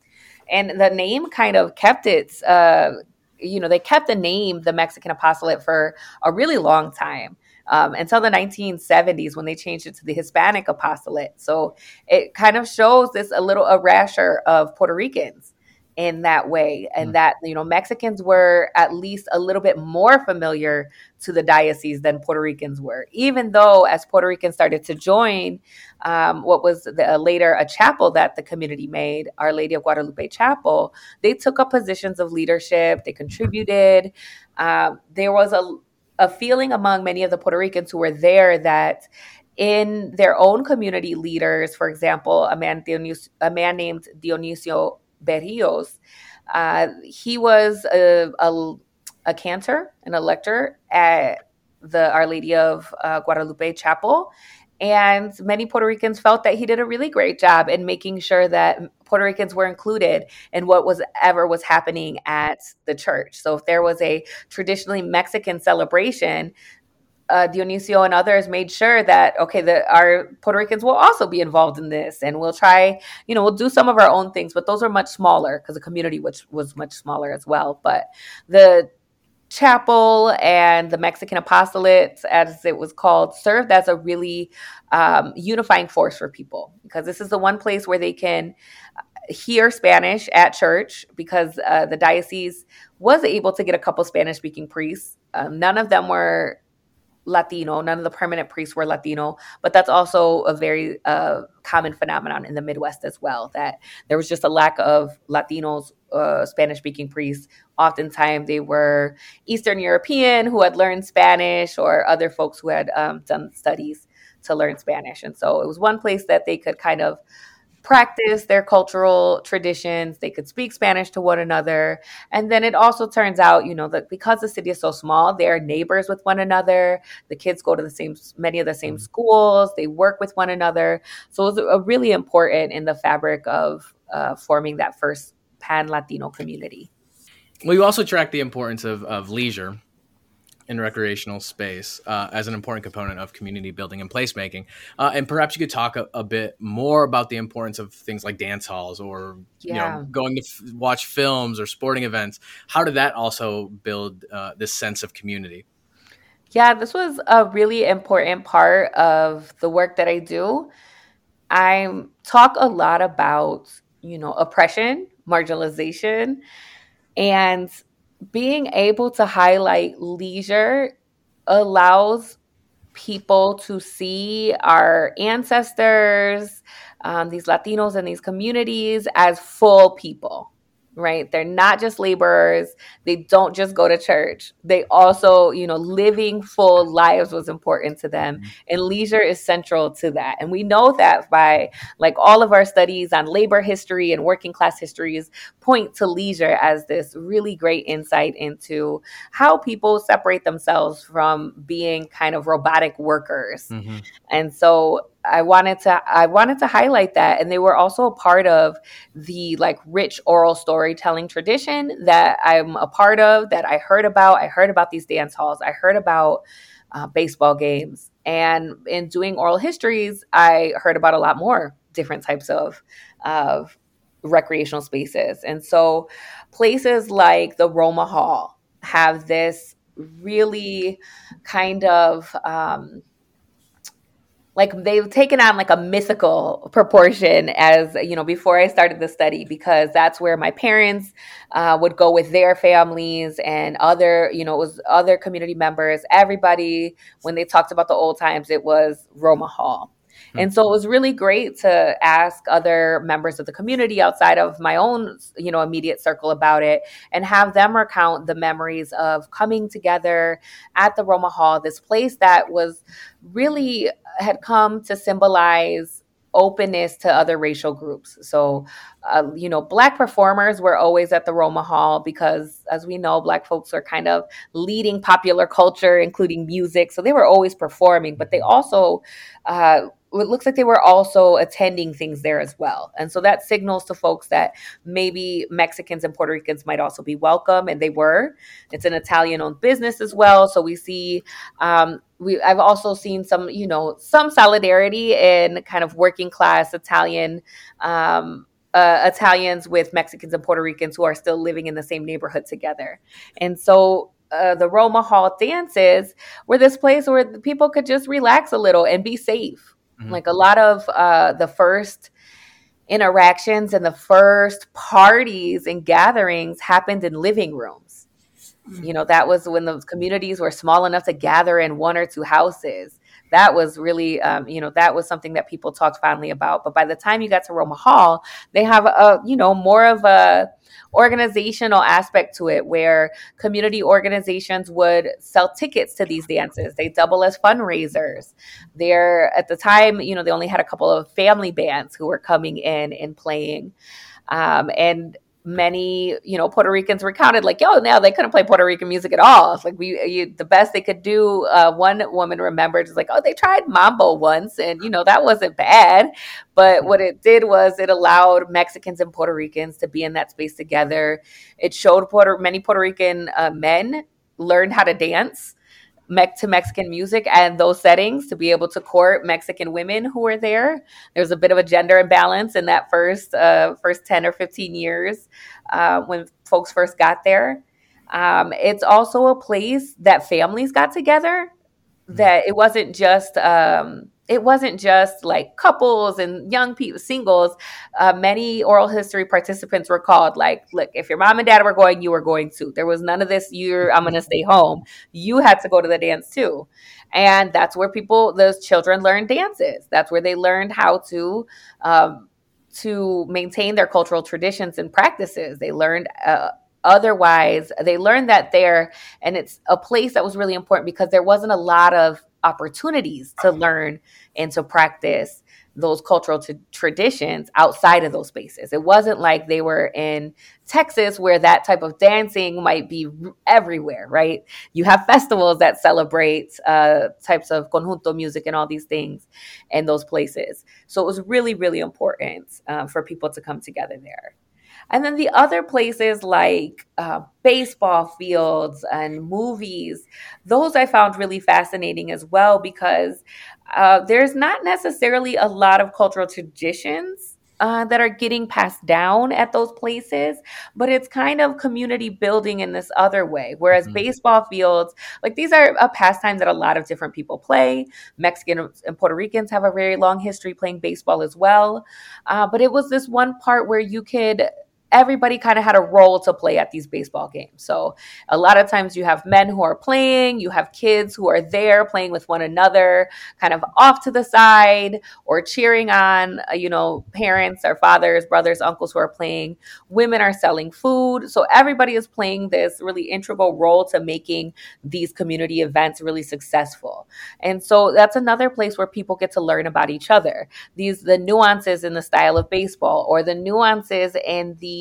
[SPEAKER 3] And the name kind of kept its, uh, you know, they kept the name the Mexican apostolate for a really long time. Um, until the 1970s when they changed it to the Hispanic apostolate. So it kind of shows this a little erasure of Puerto Ricans in that way. And mm. that you know Mexicans were at least a little bit more familiar to the diocese than Puerto Ricans were. Even though as Puerto Ricans started to join um, what was the, uh, later a chapel that the community made Our Lady of Guadalupe Chapel they took up positions of leadership they contributed. Um, there was a, a feeling among many of the Puerto Ricans who were there that in their own community leaders, for example, a man, Dionis- a man named Dionisio Berrios. Uh, he was a, a, a, cantor and a lector at the Our Lady of uh, Guadalupe Chapel. And many Puerto Ricans felt that he did a really great job in making sure that Puerto Ricans were included in what was ever was happening at the church. So if there was a traditionally Mexican celebration, uh, Dionisio and others made sure that okay, that our Puerto Ricans will also be involved in this, and we'll try, you know, we'll do some of our own things, but those are much smaller because the community which was much smaller as well. But the chapel and the Mexican apostolate, as it was called, served as a really um, unifying force for people because this is the one place where they can uh, hear Spanish at church because uh, the diocese was able to get a couple Spanish speaking priests. Um, none of them were Latino. None of the permanent priests were Latino, but that's also a very uh, common phenomenon in the Midwest as well. That there was just a lack of Latinos, uh, Spanish speaking priests. Oftentimes, they were Eastern European who had learned Spanish, or other folks who had um, done studies to learn Spanish. And so it was one place that they could kind of practice their cultural traditions. They could speak Spanish to one another. And then it also turns out, you know, that because the city is so small, they're neighbors with one another. The kids go to the same, many of the same mm-hmm. schools. They work with one another. So it was really important in the fabric of uh, forming that first pan Latino community.
[SPEAKER 1] Well, you also track the importance of, of leisure in recreational space uh, as an important component of community building and placemaking. Uh, and perhaps you could talk a, a, bit more about the importance of things like dance halls or yeah. you know going to f- watch films or sporting events. How did that also build uh, this sense of community?
[SPEAKER 3] Yeah, this was a really important part of the work that I do. I talk a lot about, you know, oppression, marginalization, and being able to highlight leisure allows people to see our ancestors, um, these Latinos and these communities as full people right? They're not just laborers. They don't just go to church. They also, you know, living full lives was important to them. Mm-hmm. And leisure is central to that. And we know that by like all of our studies on labor history and working class histories point to leisure as this really great insight into how people separate themselves from being kind of robotic workers. Mm-hmm. And so I wanted to I wanted to highlight that and they were also a part of the like rich oral storytelling tradition that I'm a part of that I heard about. I heard about these dance halls. I heard about uh, baseball games. And in doing oral histories I heard about a lot more different types of of recreational spaces. And so places like the Roma Hall have this really kind of um, like they've taken on like a mythical proportion as you know before i started the study because that's where my parents uh, would go with their families and other you know it was other community members. Everybody when they talked about the old times it was roma hall and so it was really great to ask other members of the community outside of my own, you know, immediate circle about it and have them recount the memories of coming together at the Roma Hall, this place that was really had come to symbolize openness to other racial groups. So, uh, you know, Black performers were always at the Roma Hall because, as we know, Black folks are kind of leading popular culture, including music. So they were always performing, but they also uh, it looks like they were also attending things there as well. And so that signals to folks that maybe Mexicans and Puerto Ricans might also be welcome, and they were. It's an Italian owned business as well. So we see, um, we, I've also seen some, you know, some solidarity in kind of working class Italian. Um, uh, Italians with Mexicans and Puerto Ricans who are still living in the same neighborhood together. And so uh, the Roma Hall dances were this place where people could just relax a little and be safe Mm-hmm. Like a lot of uh, the first interactions and the first parties and gatherings happened in living rooms. Mm-hmm. You know, that was when the communities were small enough to gather in one or two houses. That was really, um, you know, that was something that people talked fondly about. But by the time you got to Roma Hall, they have a, you know, more of a organizational aspect to it where community organizations would sell tickets to these dances. They double as fundraisers. They're at the time, you know, they only had a couple of family bands who were coming in and playing. Um, and many you know puerto ricans recounted like yo now they couldn't play puerto rican music at all. It's like we you, the best they could do uh, one woman remembered is like oh they tried mambo once and you know that wasn't bad. But what it did was it allowed mexicans and puerto ricans to be in that space together. It showed puerto many puerto rican uh, men learned how to dance to Mexican music and those settings to be able to court Mexican women who were there. There's a bit of a gender imbalance in that first uh, first ten or fifteen years uh, when folks first got there. Um, it's also a place that families got together. That it wasn't just um, it wasn't just like couples and young people, singles. Uh, many oral history participants were called like, look, if your mom and dad were going, you were going too. There was none of this, you're, I'm going to stay home. You had to go to the dance too. And that's where people, those children learned dances. That's where they learned how to, um, to maintain their cultural traditions and practices. They learned uh, otherwise they learned that there and it's a place that was really important because there wasn't a lot of opportunities to learn and to practice those cultural t- traditions outside of those spaces. It wasn't like they were in Texas where that type of dancing might be everywhere, right? You have festivals that celebrate uh, types of conjunto music and all these things in those places. So it was really, really important uh, for people to come together there. And then the other places like uh, baseball fields and movies, those I found really fascinating as well because uh, there's not necessarily a lot of cultural traditions uh, that are getting passed down at those places, but it's kind of community building in this other way. Whereas mm-hmm. baseball fields, like these are a pastime that a lot of different people play. Mexicans and Puerto Ricans have a very long history playing baseball as well. Uh, but it was this one part where you could everybody kind of had a role to play at these baseball games. So a lot of times you have men who are playing, you have kids who are there playing with one another, kind of off to the side or cheering on, uh, you know, parents or fathers, brothers, uncles who are playing. Women are selling food. So everybody is playing this really integral role to making these community events really successful. And so that's another place where people get to learn about each other. These the nuances in the style of baseball or the nuances in the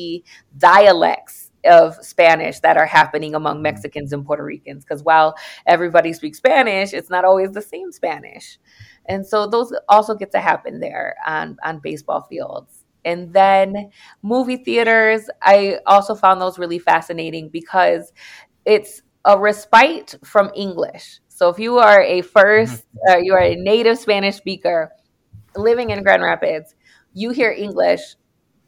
[SPEAKER 3] dialects of Spanish that are happening among mm-hmm. Mexicans and Puerto Ricans. Because while everybody speaks Spanish, it's not always the same Spanish. And so those also get to happen there on, on baseball fields. And then movie theaters, I also found those really fascinating because it's a respite from English. So if you are a first, mm-hmm. uh, you are a native Spanish speaker living in Grand Rapids, you hear English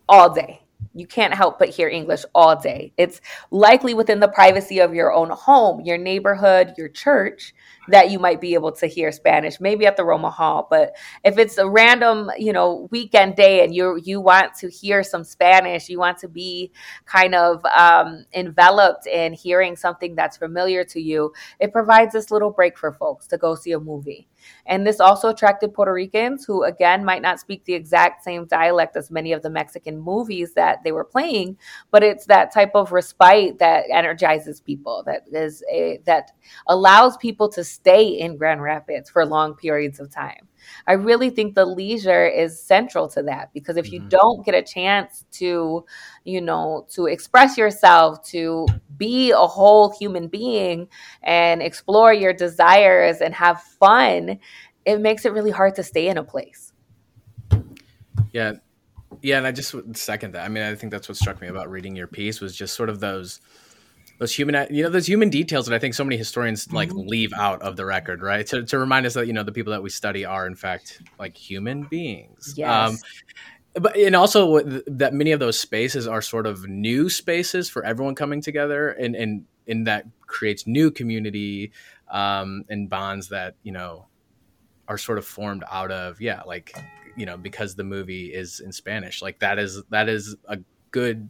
[SPEAKER 3] all day you can't help but hear English all day. It's likely within the privacy of your own home, your neighborhood, your church that you might be able to hear Spanish, maybe at the Roma Hall. But if it's a random, you know, weekend day and you you want to hear some Spanish, you want to be kind of um, enveloped in hearing something that's familiar to you, it provides this little break for folks to go see a movie. And this also attracted Puerto Ricans who, again, might not speak the exact same dialect as many of the Mexican movies that they were playing, but it's that type of respite that energizes people, that is a, that allows people to stay in Grand Rapids for long periods of time. I really think the leisure is central to that because if you mm-hmm. don't get a chance to, you know, to express yourself, to be a whole human being and explore your desires and have fun, it makes it really hard to stay in a place.
[SPEAKER 1] Yeah. Yeah, and I just second that. I mean, I think that's what struck me about reading your piece was just sort of those those human you know those human details that i think so many historians like mm-hmm. leave out of the record right to, to remind us that you know the people that we study are in fact like human beings um, yes. Um, but and also that many of those spaces are sort of new spaces for everyone coming together and and and that creates new community um, and bonds that you know are sort of formed out of yeah like you know because the movie is in spanish like that is that is a good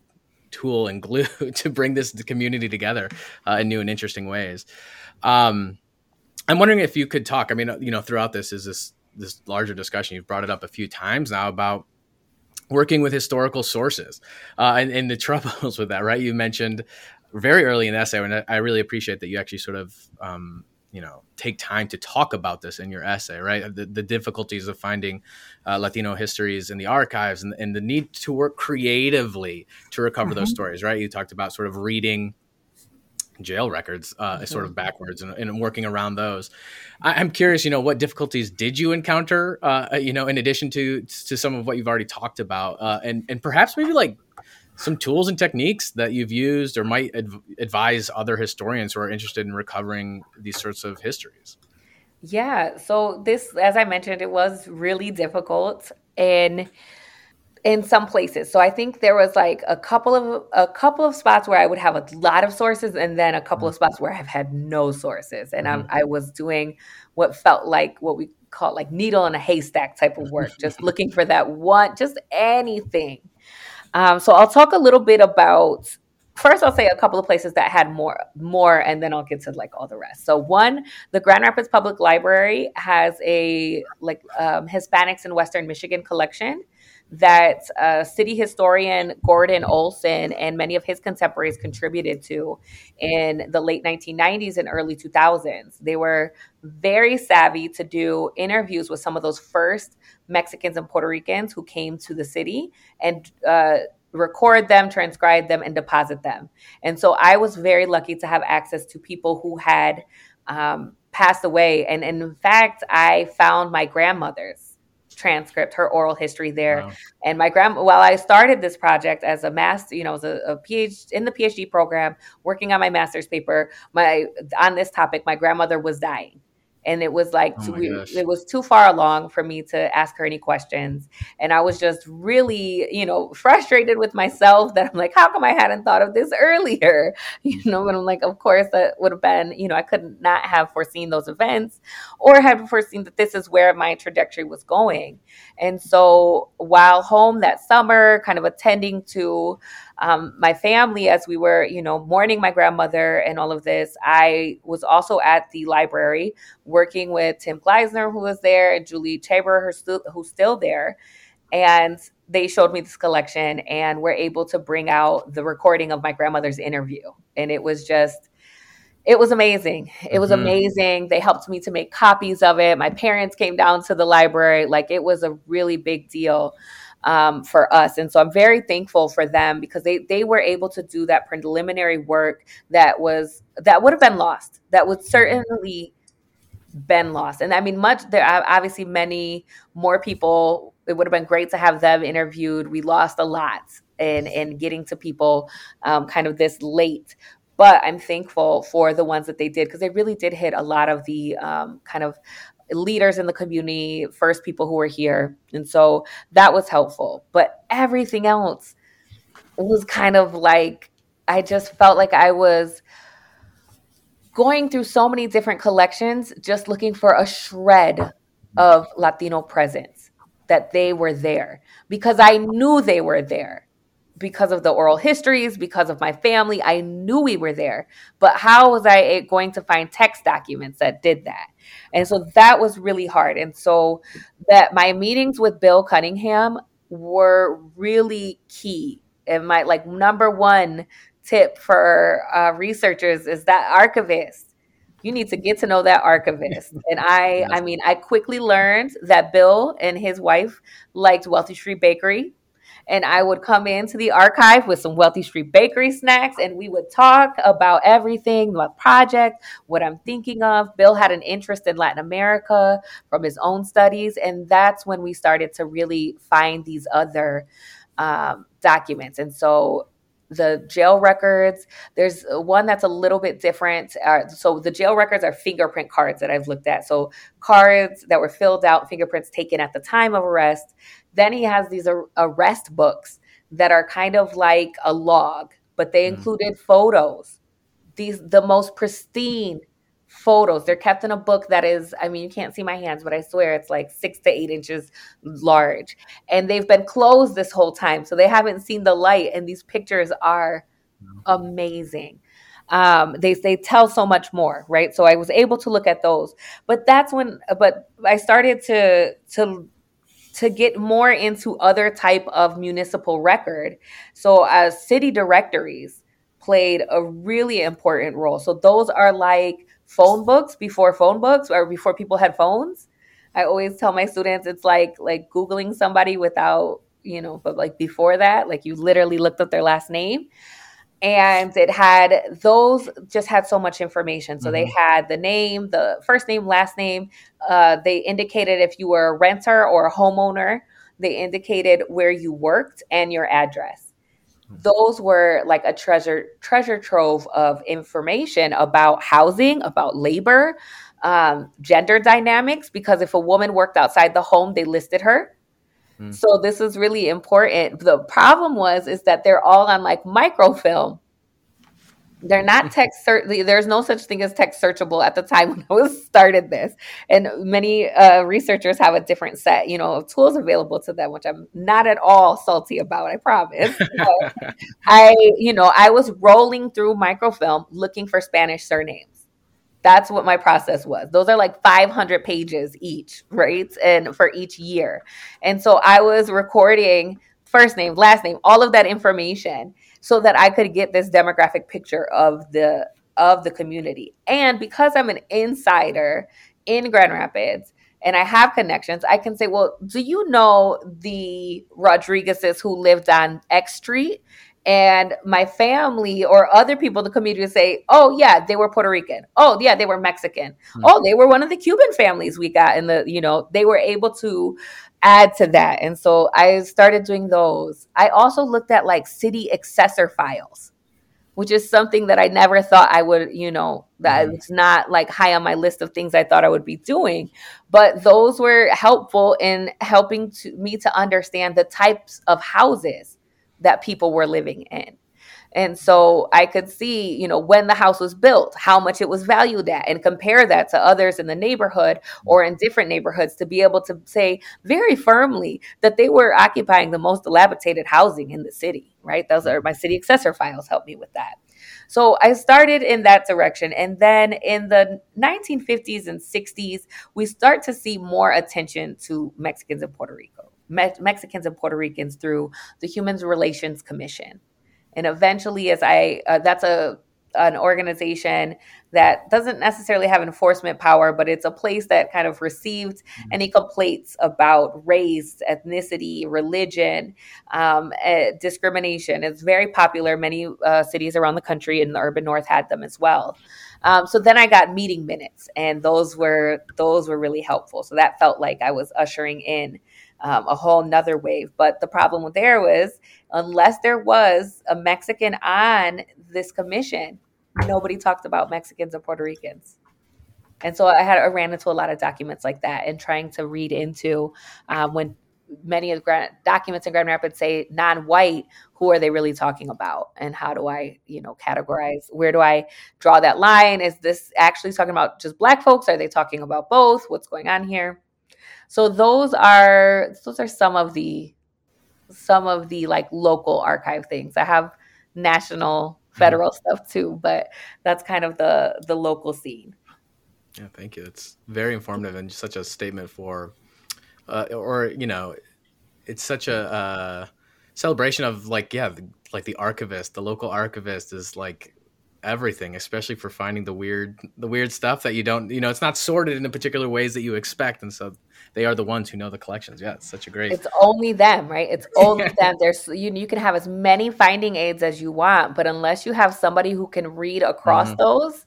[SPEAKER 1] tool and glue to bring this community together uh, in new and interesting ways. Um, I'm wondering if you could talk. I mean, you know, throughout this is this this larger discussion. You've brought it up a few times now about working with historical sources uh, and, and the troubles with that. Right? You mentioned very early in the essay, and I really appreciate that you actually sort of um, you know take time to talk about this in your essay right the, the difficulties of finding uh, latino histories in the archives and, and, the need to work creatively to recover mm-hmm. those stories right you talked about sort of reading jail records uh, mm-hmm. sort of backwards and, and, working around those I, am curious you know what difficulties did you encounter uh, you know in addition to to some of what you've already talked about uh, and and perhaps maybe like some tools and techniques that you've used or might adv- advise other historians who are interested in recovering these sorts of histories?
[SPEAKER 3] Yeah. So this, as I mentioned, it was really difficult in in some places. So I think there was like a couple of a couple of spots where I would have a lot of sources, and then a couple of mm-hmm. spots where I've had no sources, and mm-hmm. I was doing what felt like what we call like needle in a haystack type of work, just looking for that one, just anything um, so I'll talk a little bit about first i'll say a couple of places that had more more and then i'll get to like all the rest. So one the grand rapids public library has a like um, hispanics in western michigan collection that uh, city historian Gordon Olson and many of his contemporaries contributed to in the late 1990s and early 2000s. They were very savvy to do interviews with some of those first Mexicans and Puerto Ricans who came to the city and uh, record them, transcribe them, and deposit them. And so I was very lucky to have access to people who had um, passed away. And, and in fact, I found my grandmother's transcript, her oral history there. Wow. And my grandma, while I started this project as a master, you know, as a, a PhD in the PhD program, working on my master's paper, my on this topic, my grandmother was dying and it was like oh too, it was too far along for me to ask her any questions. And i was just really you know frustrated with myself that i'm like how come i hadn't thought of this earlier? You know but i'm like of course that would have been you know i could not have foreseen those events or had foreseen that this is where my trajectory was going. And so while home that summer kind of attending to um, my family, as we were, you know, mourning my grandmother and all of this, I was also at the library working with Tim Gleisner, who was there, and Julie Tabor, who's still there. And they showed me this collection and were able to bring out the recording of my grandmother's interview. And it was just, it was amazing. It was mm-hmm. amazing. They helped me to make copies of it. My parents came down to the library. Like it was a really big deal um, for us. And so I'm very thankful for them because they they were able to do that preliminary work that was that would have been lost. That would certainly been lost. And I mean, much there are obviously many more people. It would have been great to have them interviewed. We lost a lot in in getting to people um, kind of this late. But I'm thankful for the ones that they did because they really did hit a lot of the um, kind of leaders in the community, first people who were here. And so that was helpful. But everything else was kind of like, I just felt like I was going through so many different collections, just looking for a shred of Latino presence that they were there because I knew they were there because of the oral histories, because of my family. I knew we were there. But how was I eh, going to find text documents that did that? And so that was really hard. And so that my meetings with Bill Cunningham were really key. And my like number one tip for uh, researchers is that archivist. You need to get to know that archivist. And I, I mean, I quickly learned that Bill and his wife liked Wealthy Street Bakery and I would come into the archive with some Wealthy Street Bakery snacks, and we would talk about everything, my project, what I'm thinking of. Bill had an interest in Latin America from his own studies, and that's when we started to really find these other um, documents. And so the jail records. There's one that's a little bit different. Uh, so the jail records are fingerprint cards that I've looked at. So cards that were filled out, fingerprints taken at the time of arrest. Then he has these ar- arrest books that are kind of like a log, but they mm. included mm-hmm. photos. These the most pristine photos. They're kept in a book that is, I mean, you can't see my hands, but I swear it's like six to eight inches large. And they've been closed this whole time. So they haven't seen the light. And these pictures are amazing. Um, they they tell so much more, right? So I was able to look at those, but that's when, but I started to to to get more into other type of municipal record. So as city directories played a really important role. So those are like phone books before phone books or before people had phones. I always tell my students it's like like googling somebody without, you know, but like before that, like you literally looked up their last name and it had those just had so much information so mm-hmm. they had the name the first name last name uh, they indicated if you were a renter or a homeowner they indicated where you worked and your address. Those were like a treasure treasure trove of information about housing about labor um, gender dynamics because if a woman worked outside the home they listed her Mm. So this is really important. The problem was is that they're all on like microfilm. They're not text certainly. There's no such thing as text searchable at the time when I was started this, and many uh, researchers have a different set, you know, of tools available to them, which I'm not at all salty about. I promise. I, you know, I was rolling through microfilm looking for Spanish surnames that's what my process was. Those are like 500 pages each, right? And for each year. And so I was recording first name, last name, all of that information so that I could get this demographic picture of the of the community. And because I'm an insider in Grand Rapids and I have connections, I can say, well, do you know the Rodriguezes who lived on X Street? and my family or other people in the community would say, "Oh yeah, they were Puerto Rican. Oh yeah, they were Mexican. Mm-hmm. Oh, they were one of the Cuban families we got in the, you know, they were able to add to that." And so I started doing those. I also looked at like city assessor files, which is something that I never thought I would, you know, that mm-hmm. it's not like high on my list of things I thought I would be doing, but those were helpful in helping to me to understand the types of houses that people were living in. And so I could see, you know, when the house was built, how much it was valued at, and compare that to others in the neighborhood or in different neighborhoods to be able to say very firmly that they were occupying the most dilapidated housing in the city, right? Those are my city assessor files help me with that. So I started in that direction. And then in the 1950s and 60s, we start to see more attention to Mexicans in Puerto Rico. Me- Mexicans and Puerto Ricans through the Human Relations Commission. And eventually, as I, uh, that's a an organization that doesn't necessarily have enforcement power, but it's a place that kind of received mm-hmm. any complaints about race, ethnicity, religion, um, uh, discrimination. It's very popular. Many uh, cities around the country in the urban north had them as well. Um, so then I got meeting minutes, and those were those were really helpful. So that felt like I was ushering in um, a whole nother wave. But the problem there was, unless there was a Mexican on this commission, nobody talked about Mexicans and Puerto Ricans. And so I had I ran into a lot of documents like that and trying to read into um, when many of the grand, documents in Grand Rapids say non-white, who are they really talking about, and how do I, you know, categorize? Where do I draw that line? Is this actually talking about just Black folks? Are they talking about both? What's going on here? So those are those are some of the some of the like local archive things. I have national mm-hmm. federal mm-hmm. stuff too, but that's kind of the the local scene.
[SPEAKER 1] Yeah, thank you. It's very informative and such a statement for, uh, or you know, it's such a uh, celebration of like yeah, like the archivist, the local archivist is like everything, especially for finding the weird the weird stuff that you don't you know it's not sorted in the particular ways that you expect, and so they are the ones who know the collections. Yeah, it's such a great.
[SPEAKER 3] It's only them, right? It's only them. There's you. You can have as many finding aids as you want, but unless you have somebody who can read across mm-hmm. those,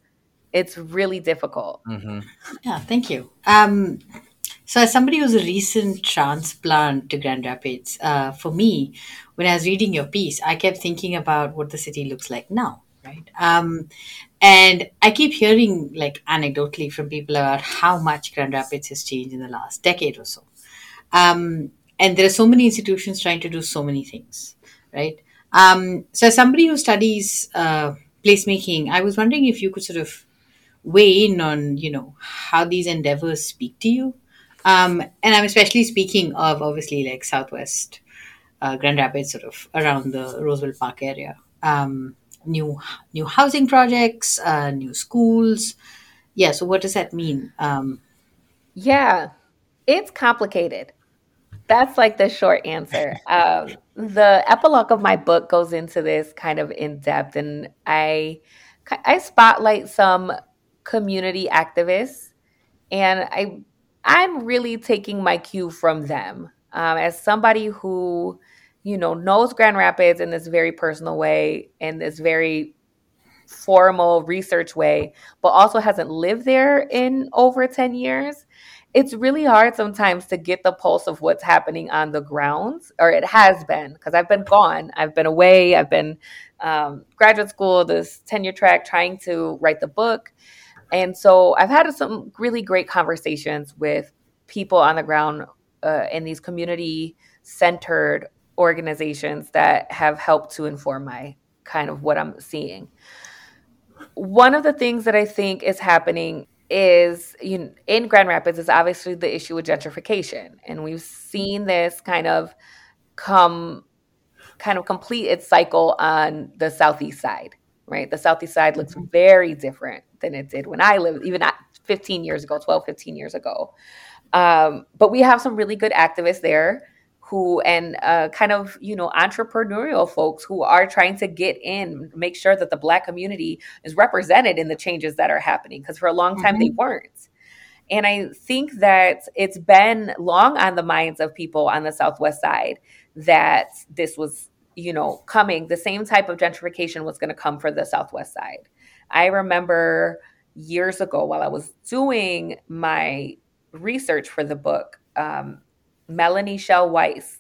[SPEAKER 3] it's really difficult.
[SPEAKER 2] Mm-hmm. Yeah, thank you. Um, so, as somebody who's a recent transplant to Grand Rapids, uh, for me, when I was reading your piece, I kept thinking about what the city looks like now right? Um, and I keep hearing, like anecdotally, from people about how much Grand Rapids has changed in the last decade or so. Um, and there are so many institutions trying to do so many things, right? Um, so, as somebody who studies uh, placemaking, I was wondering if you could sort of weigh in on, you know, how these endeavors speak to you. Um, and I'm especially speaking of obviously like Southwest uh, Grand Rapids, sort of around the Roosevelt Park area. Um, new new housing projects, uh, new schools. Yeah. So what does that mean? Um,
[SPEAKER 3] yeah, it's complicated. That's like the short answer. Um, the epilogue of my book goes into this kind of in depth, and I I spotlight some community activists, and I I'm really taking my cue from them um, as somebody who you know knows Grand Rapids in this very personal way, in this very formal research way, but also hasn't lived there in over 10 years it's really hard sometimes to get the pulse of what's happening on the grounds, or it has been, because I've been gone. I've been away. I've been um, graduate school, this tenure track, trying to write the book. And so I've had some really great conversations with people on the ground uh, in these community centered organizations that have helped to inform my kind of what I'm seeing. One of the things that I think is happening is you know, in Grand Rapids is obviously the issue with gentrification, and we've seen this kind of come kind of complete its cycle on the southeast side. Right, the southeast side looks mm-hmm. very different than it did when I lived, even 15 years ago, 12, 15 years ago. Um, but we have some really good activists there who and uh, kind of you know entrepreneurial folks who are trying to get in make sure that the black community is represented in the changes that are happening because for a long time mm-hmm. they weren't. And i think that it's been long on the minds of people on the southwest side that this was you know coming. The same type of gentrification was going to come for the southwest side. I remember years ago while i was doing my research for the book um, Melanie Shell Weiss,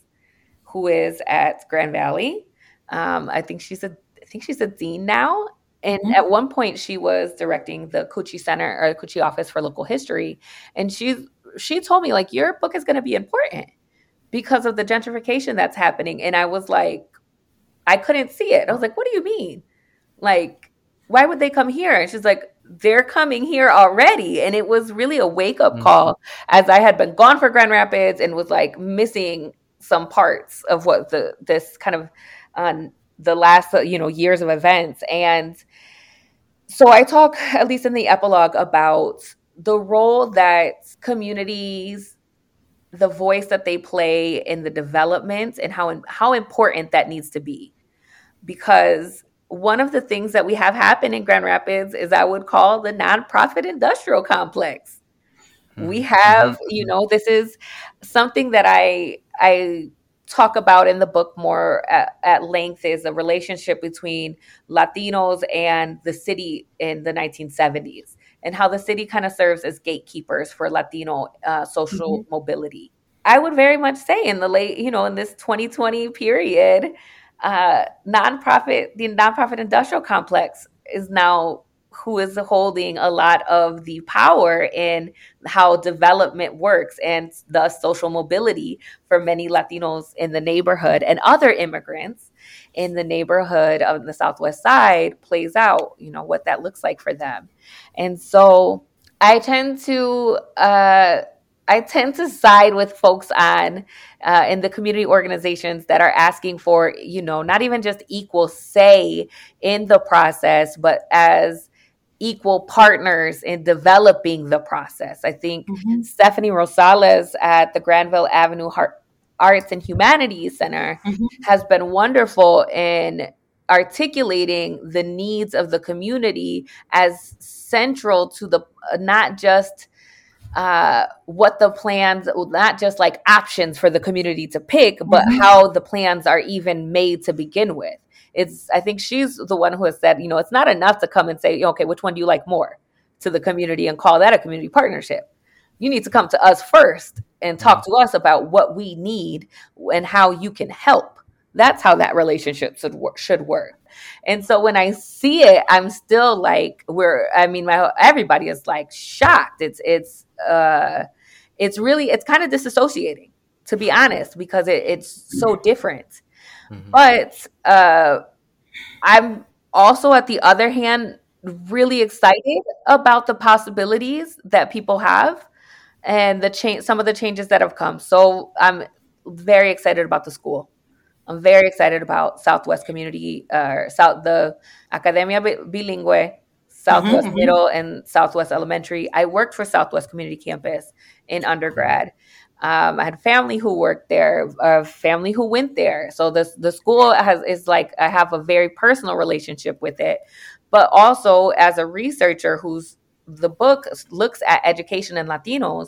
[SPEAKER 3] who is at Grand Valley. Um, I think she's a I think she's a dean now. And mm-hmm. at one point, she was directing the Kutsche Center or the Kutsche Office for Local History, and she she told me like your book is going to be important because of the gentrification that's happening. And I was like, I couldn't see it. I was like, what do you mean? Like, why would they come here? And she's like, they're coming here already. And it was really a wake up mm-hmm. call as I had been gone for Grand Rapids and was like missing some parts of what the this kind of um, the last uh, you know years of events and so I talk at least in the epilogue about the role that communities the voice that they play in the development and how how important that needs to be because one of the things that we have happen in Grand Rapids is I would call the nonprofit industrial complex. Mm-hmm. We have, mm-hmm. you know, this is something that I I talk about in the book more at, at, length is the relationship between Latinos and the city in the 1970s and how the city kind of serves as gatekeepers for Latino uh, social mm-hmm. mobility. I would very much say in the late, you know, in this 2020 period, uh, nonprofit, the nonprofit industrial complex is now who is holding a lot of the power in how development works and the social mobility for many Latinos in the neighborhood and other immigrants in the neighborhood of the Southwest side plays out, you know, what that looks like for them. And so I tend to, uh, I tend to side with folks on uh, in the community organizations that are asking for, you know, not even just equal say in the process, but as equal partners in developing the process. I think mm-hmm. Stephanie Rosales at the Grandville Avenue Heart, Arts and Humanities Center mm-hmm. has been wonderful in articulating the needs of the community as central to the not just uh, what the plans, not just like options for the community to pick, but mm-hmm. how the plans are even made to begin with. It's, I think she's the one who has said, you know, it's not enough to come and say, okay, which one do you like more to the community and call that a community partnership. You need to come to us first and talk mm-hmm. to us about what we need and how you can help. That's how that relationship should work. Should work. And so when I see it, I'm still like, we're. I mean, my everybody is like shocked. It's it's uh, it's really it's kind of disassociating to be honest because it, it's so different. Mm-hmm. But uh, I'm also at the other hand really excited about the possibilities that people have and the change some of the changes that have come. So I'm very excited about the school. I'm very excited about Southwest Community, uh, South the Academia Bilingüe Southwest mm-hmm, Middle and Southwest Elementary. I worked for Southwest Community Campus in undergrad. Um, I had family who worked there, a family who went there. So the the school has is like I have a very personal relationship with it, but also as a researcher who's the book looks at education in Latinos,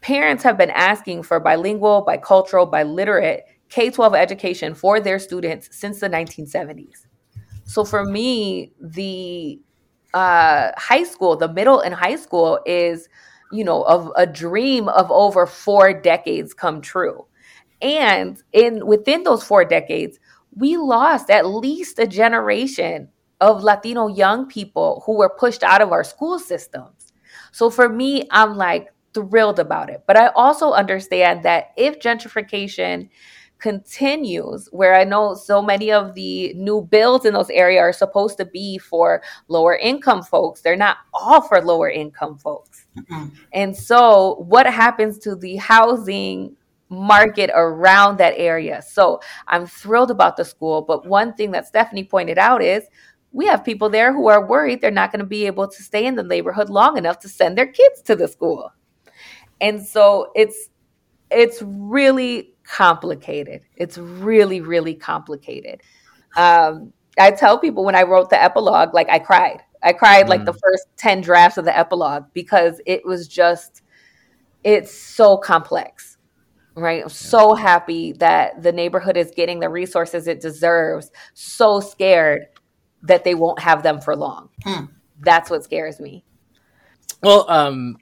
[SPEAKER 3] parents have been asking for bilingual, bicultural, biliterate K 12 education for their students since the 1970s. So for me, the uh, high school, the middle and high school is, you know, of a dream of over four decades come true. And in within those four decades, we lost at least a generation of Latino young people who were pushed out of our school systems. So for me, I'm like thrilled about it. But I also understand that if gentrification continues, where I know so many of the new builds in those areas are supposed to be for lower income folks, they're not all for lower income folks. Mm-hmm. And so, what happens to the housing market around that area? So, I'm thrilled about the school. But one thing that Stephanie pointed out is we have people there who are worried they're not going to be able to stay in the neighborhood long enough to send their kids to the school. And so it's it's really complicated. It's really really complicated. Um, I tell people when I wrote the epilogue, like I cried. I cried like the mm. first 10 drafts of the epilogue because it was just it's so complex. Right? I'm so happy that the neighborhood is getting the resources it deserves. So scared that they won't have them for long. Hmm. That's what scares me.
[SPEAKER 1] Well, um,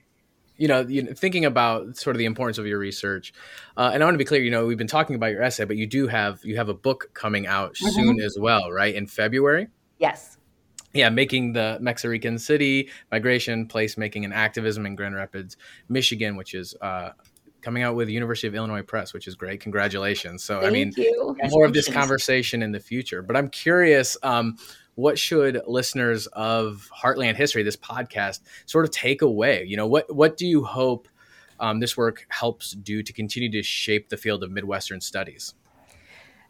[SPEAKER 1] you know, you know, thinking about sort of the importance of your research, uh, and I want to be clear. You know, we've been talking about your essay, but you do have you have a book coming out mm-hmm. soon as well, right? In February.
[SPEAKER 3] Yes.
[SPEAKER 1] Yeah, making the Mexican city migration, placemaking, and activism in Grand Rapids, Michigan, which is uh, coming out with University of Illinois Press, which is great. Congratulations. So, Thank I mean, more of this conversation in the future. But I'm curious, um, what should listeners of Heartland History, this podcast, sort of take away? You know, what what do you hope um, this work helps do to continue to shape the field of Midwestern studies?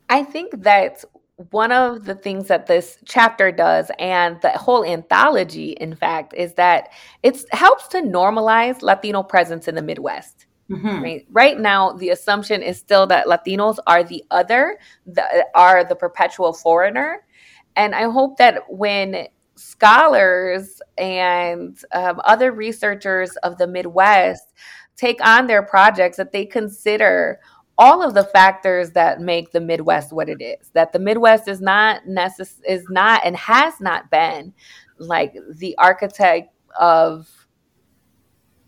[SPEAKER 3] I think that one of the things that this chapter does and the whole anthology in fact is that it helps to normalize latino presence in the midwest mm-hmm. right right now the assumption is still that latinos are the other that are the perpetual foreigner and I hope that when scholars and um, other researchers of the Midwest take on their projects, that they consider all of the factors that make the Midwest what it is. That the Midwest is not necess- is not and has not been like the architect of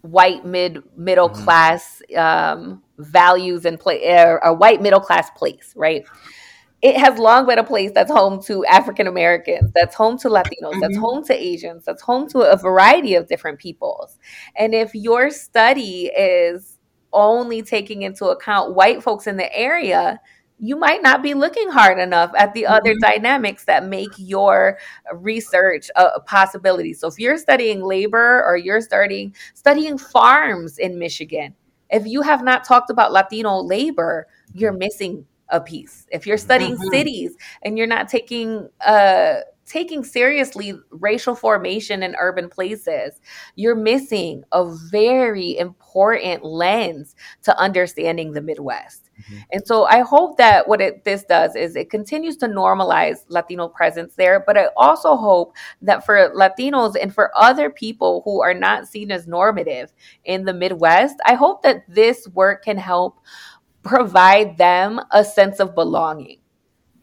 [SPEAKER 3] white mid middle mm-hmm. class um, values and play er, a white middle class place, right? It has long been a place that's home to African Americans, that's home to Latinos, mm-hmm. that's home to Asians, that's home to a variety of different peoples. And if your study is only taking into account white folks in the area, you might not be looking hard enough at the mm-hmm. other dynamics that make your research a, a, possibility. So if you're studying labor or you're starting studying farms in Michigan, if you have not talked about Latino labor, you're missing a piece. If you're studying mm-hmm. cities and you're not taking uh taking seriously racial formation in urban places, you're missing a very important lens to understanding the Midwest. Mm-hmm. And so I hope that what it, this does is it continues to normalize Latino presence there, but I also hope that for Latinos and for other people who are not seen as normative in the Midwest, I hope that this work can help provide them a sense of belonging.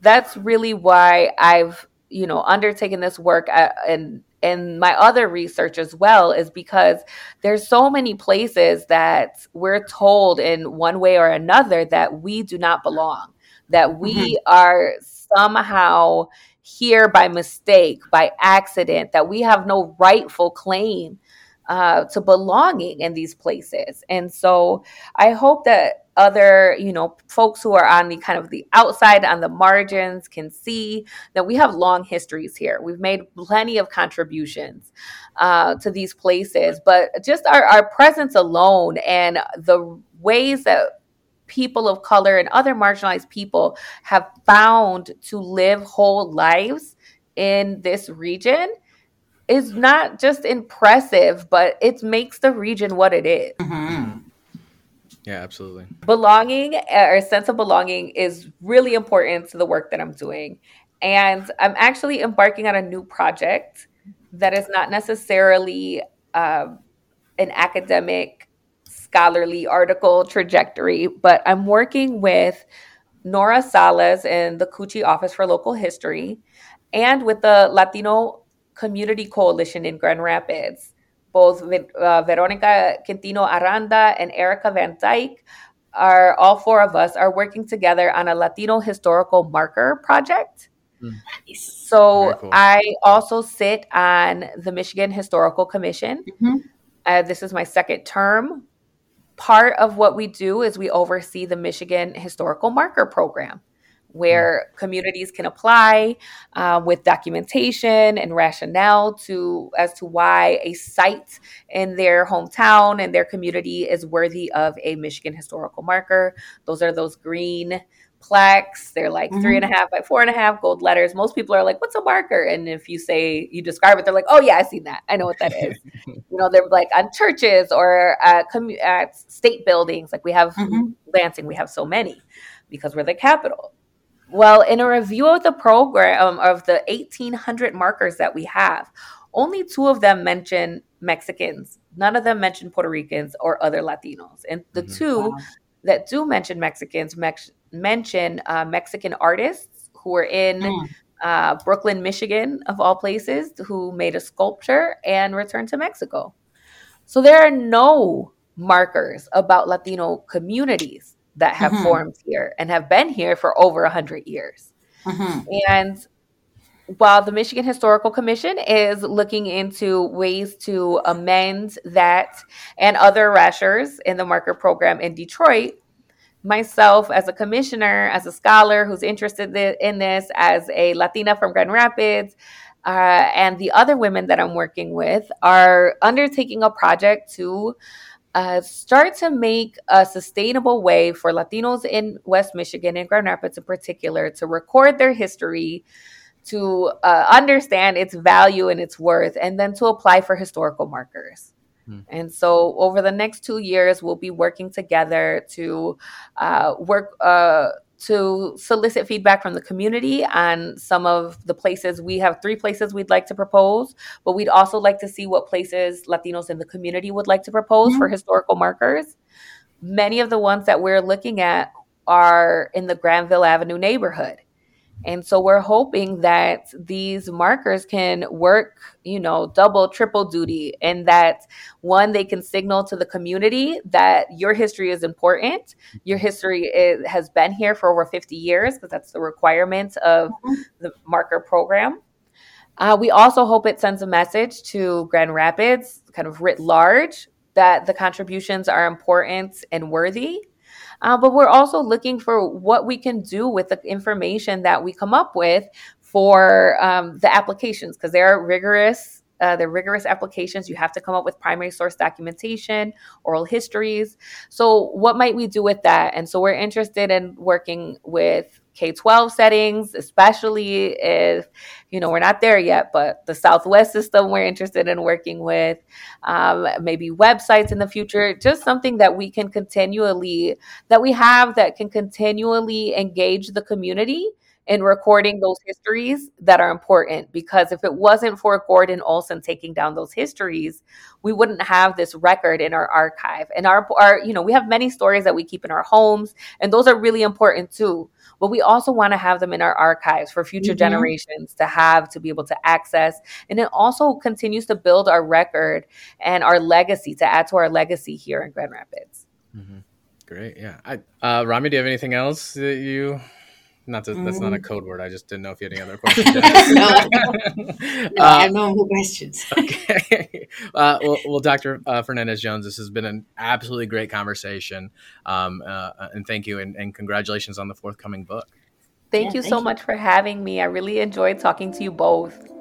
[SPEAKER 3] That's really why I've, you know, undertaken this work at, uh, and and my other research as well is because there's so many places that we're told in one way or another that we do not belong, that we mm-hmm. are somehow here by mistake, by accident, that we have no rightful claim uh, to belonging in these places. And so I hope that other, you know, folks who are on the kind of the outside, on the margins, can see that we have long histories here. We've made plenty of contributions uh, to these places, but just our, our presence alone and the ways that people of color and other marginalized people have found to live whole lives in this region is not just impressive, but it makes the region what it is. Mm-hmm.
[SPEAKER 1] Yeah, absolutely.
[SPEAKER 3] Belonging uh, or sense of belonging is really important to the work that I'm doing. And I'm actually embarking on a new project that is not necessarily uh, an academic scholarly article trajectory, but I'm working with Nora Salas in the Kutsche Office for Local History and with the Latino Community Coalition in Grand Rapids. Both uh, Veronica Quintino Aranda and Erica Van Dyke are all four of us are working together on a Latino historical marker project. Mm. So cool. I also sit on the Michigan Historical Commission. Mm-hmm. Uh, this is my second term. Part of what we do is we oversee the Michigan Historical Marker Program where communities can apply uh, with documentation and rationale to as to why a site in their hometown and their community is worthy of a Michigan historical marker. Those are those green plaques. They're like mm-hmm. three and a half by four and a half gold letters. Most people are like, "What's a marker?" And if you say you describe it, they're like, "Oh yeah, I seen that. I know what that is." you know, they're like on churches or at, commu- at state buildings. Like we have mm-hmm. Lansing, we have so many because we're the capital. Well, in a review of the program of the 1,800 markers that we have, only two of them mention Mexicans. None of them mention Puerto Ricans or other Latinos. And the mm-hmm. two wow. that do mention Mexicans mex- mention uh, Mexican artists who are in mm. uh, Brooklyn, Michigan, of all places, who made a sculpture and returned to Mexico. So there are no markers about Latino communities that have mm-hmm. formed here and have been here for over 100 years. Mm-hmm. And while the Michigan Historical Commission is looking into ways to amend that and other rashers in the marker program in Detroit, myself as a commissioner, as a scholar who's interested in this, as a Latina from Grand Rapids, uh, and the other women that I'm working with are undertaking a project to uh, start to make a sustainable way for Latinos in West Michigan and Grand Rapids in particular to record their history, to uh, understand its value and its worth, and then to apply for historical markers. Hmm. And so, over the next two years, we'll be working together to uh, work uh, to solicit feedback from the community on some of the places. We have three places we'd like to propose, but we'd also like to see what places Latinos in the community would like to propose mm-hmm. for historical markers. Many of the ones that we're looking at are in the Grandville Avenue neighborhood. And so we're hoping that these markers can work, you know, double, triple duty, and that one, they can signal to the community that your history is important. Your history is, has been here for over 50 years, because that's the requirement of mm-hmm. the marker program. Uh, we also hope it sends a message to Grand Rapids, kind of writ large, that the contributions are important and worthy uh, but we're also looking for what we can do with the information that we come up with for um, the applications because there are rigorous uh, they're rigorous applications. You have to come up with primary source documentation, oral histories. So, what might we do with that? And so, we're interested in working with K 12 settings, especially if, you know, we're not there yet, but the Southwest system we're interested in working with, um, maybe websites in the future, just something that we can continually, that we have that can continually engage the community in recording those histories that are important because if it wasn't for Gordon Olson taking down those histories, we wouldn't have this record in our archive. And our, our you know, we have many stories that we keep in our homes, and those are really important too. But we also want to have them in our archives for future mm-hmm. generations to have to be able to access. And it also continues to build our record and our legacy, to add to our legacy here in Grand Rapids.
[SPEAKER 1] Mm-hmm. Great. Yeah. I, uh, Rami, do you have anything else that you not to, that's not a mm. code word. I just didn't know if you had any other questions. no,
[SPEAKER 2] no uh, I have no more questions.
[SPEAKER 1] okay. Uh, well, well, Dr. Uh, Fernandez Jones, this has been an absolutely great conversation. Um, uh, and thank you, and, and, congratulations on the forthcoming book.
[SPEAKER 3] Thank yeah, you thank so you. much for having me. I really enjoyed talking to you both.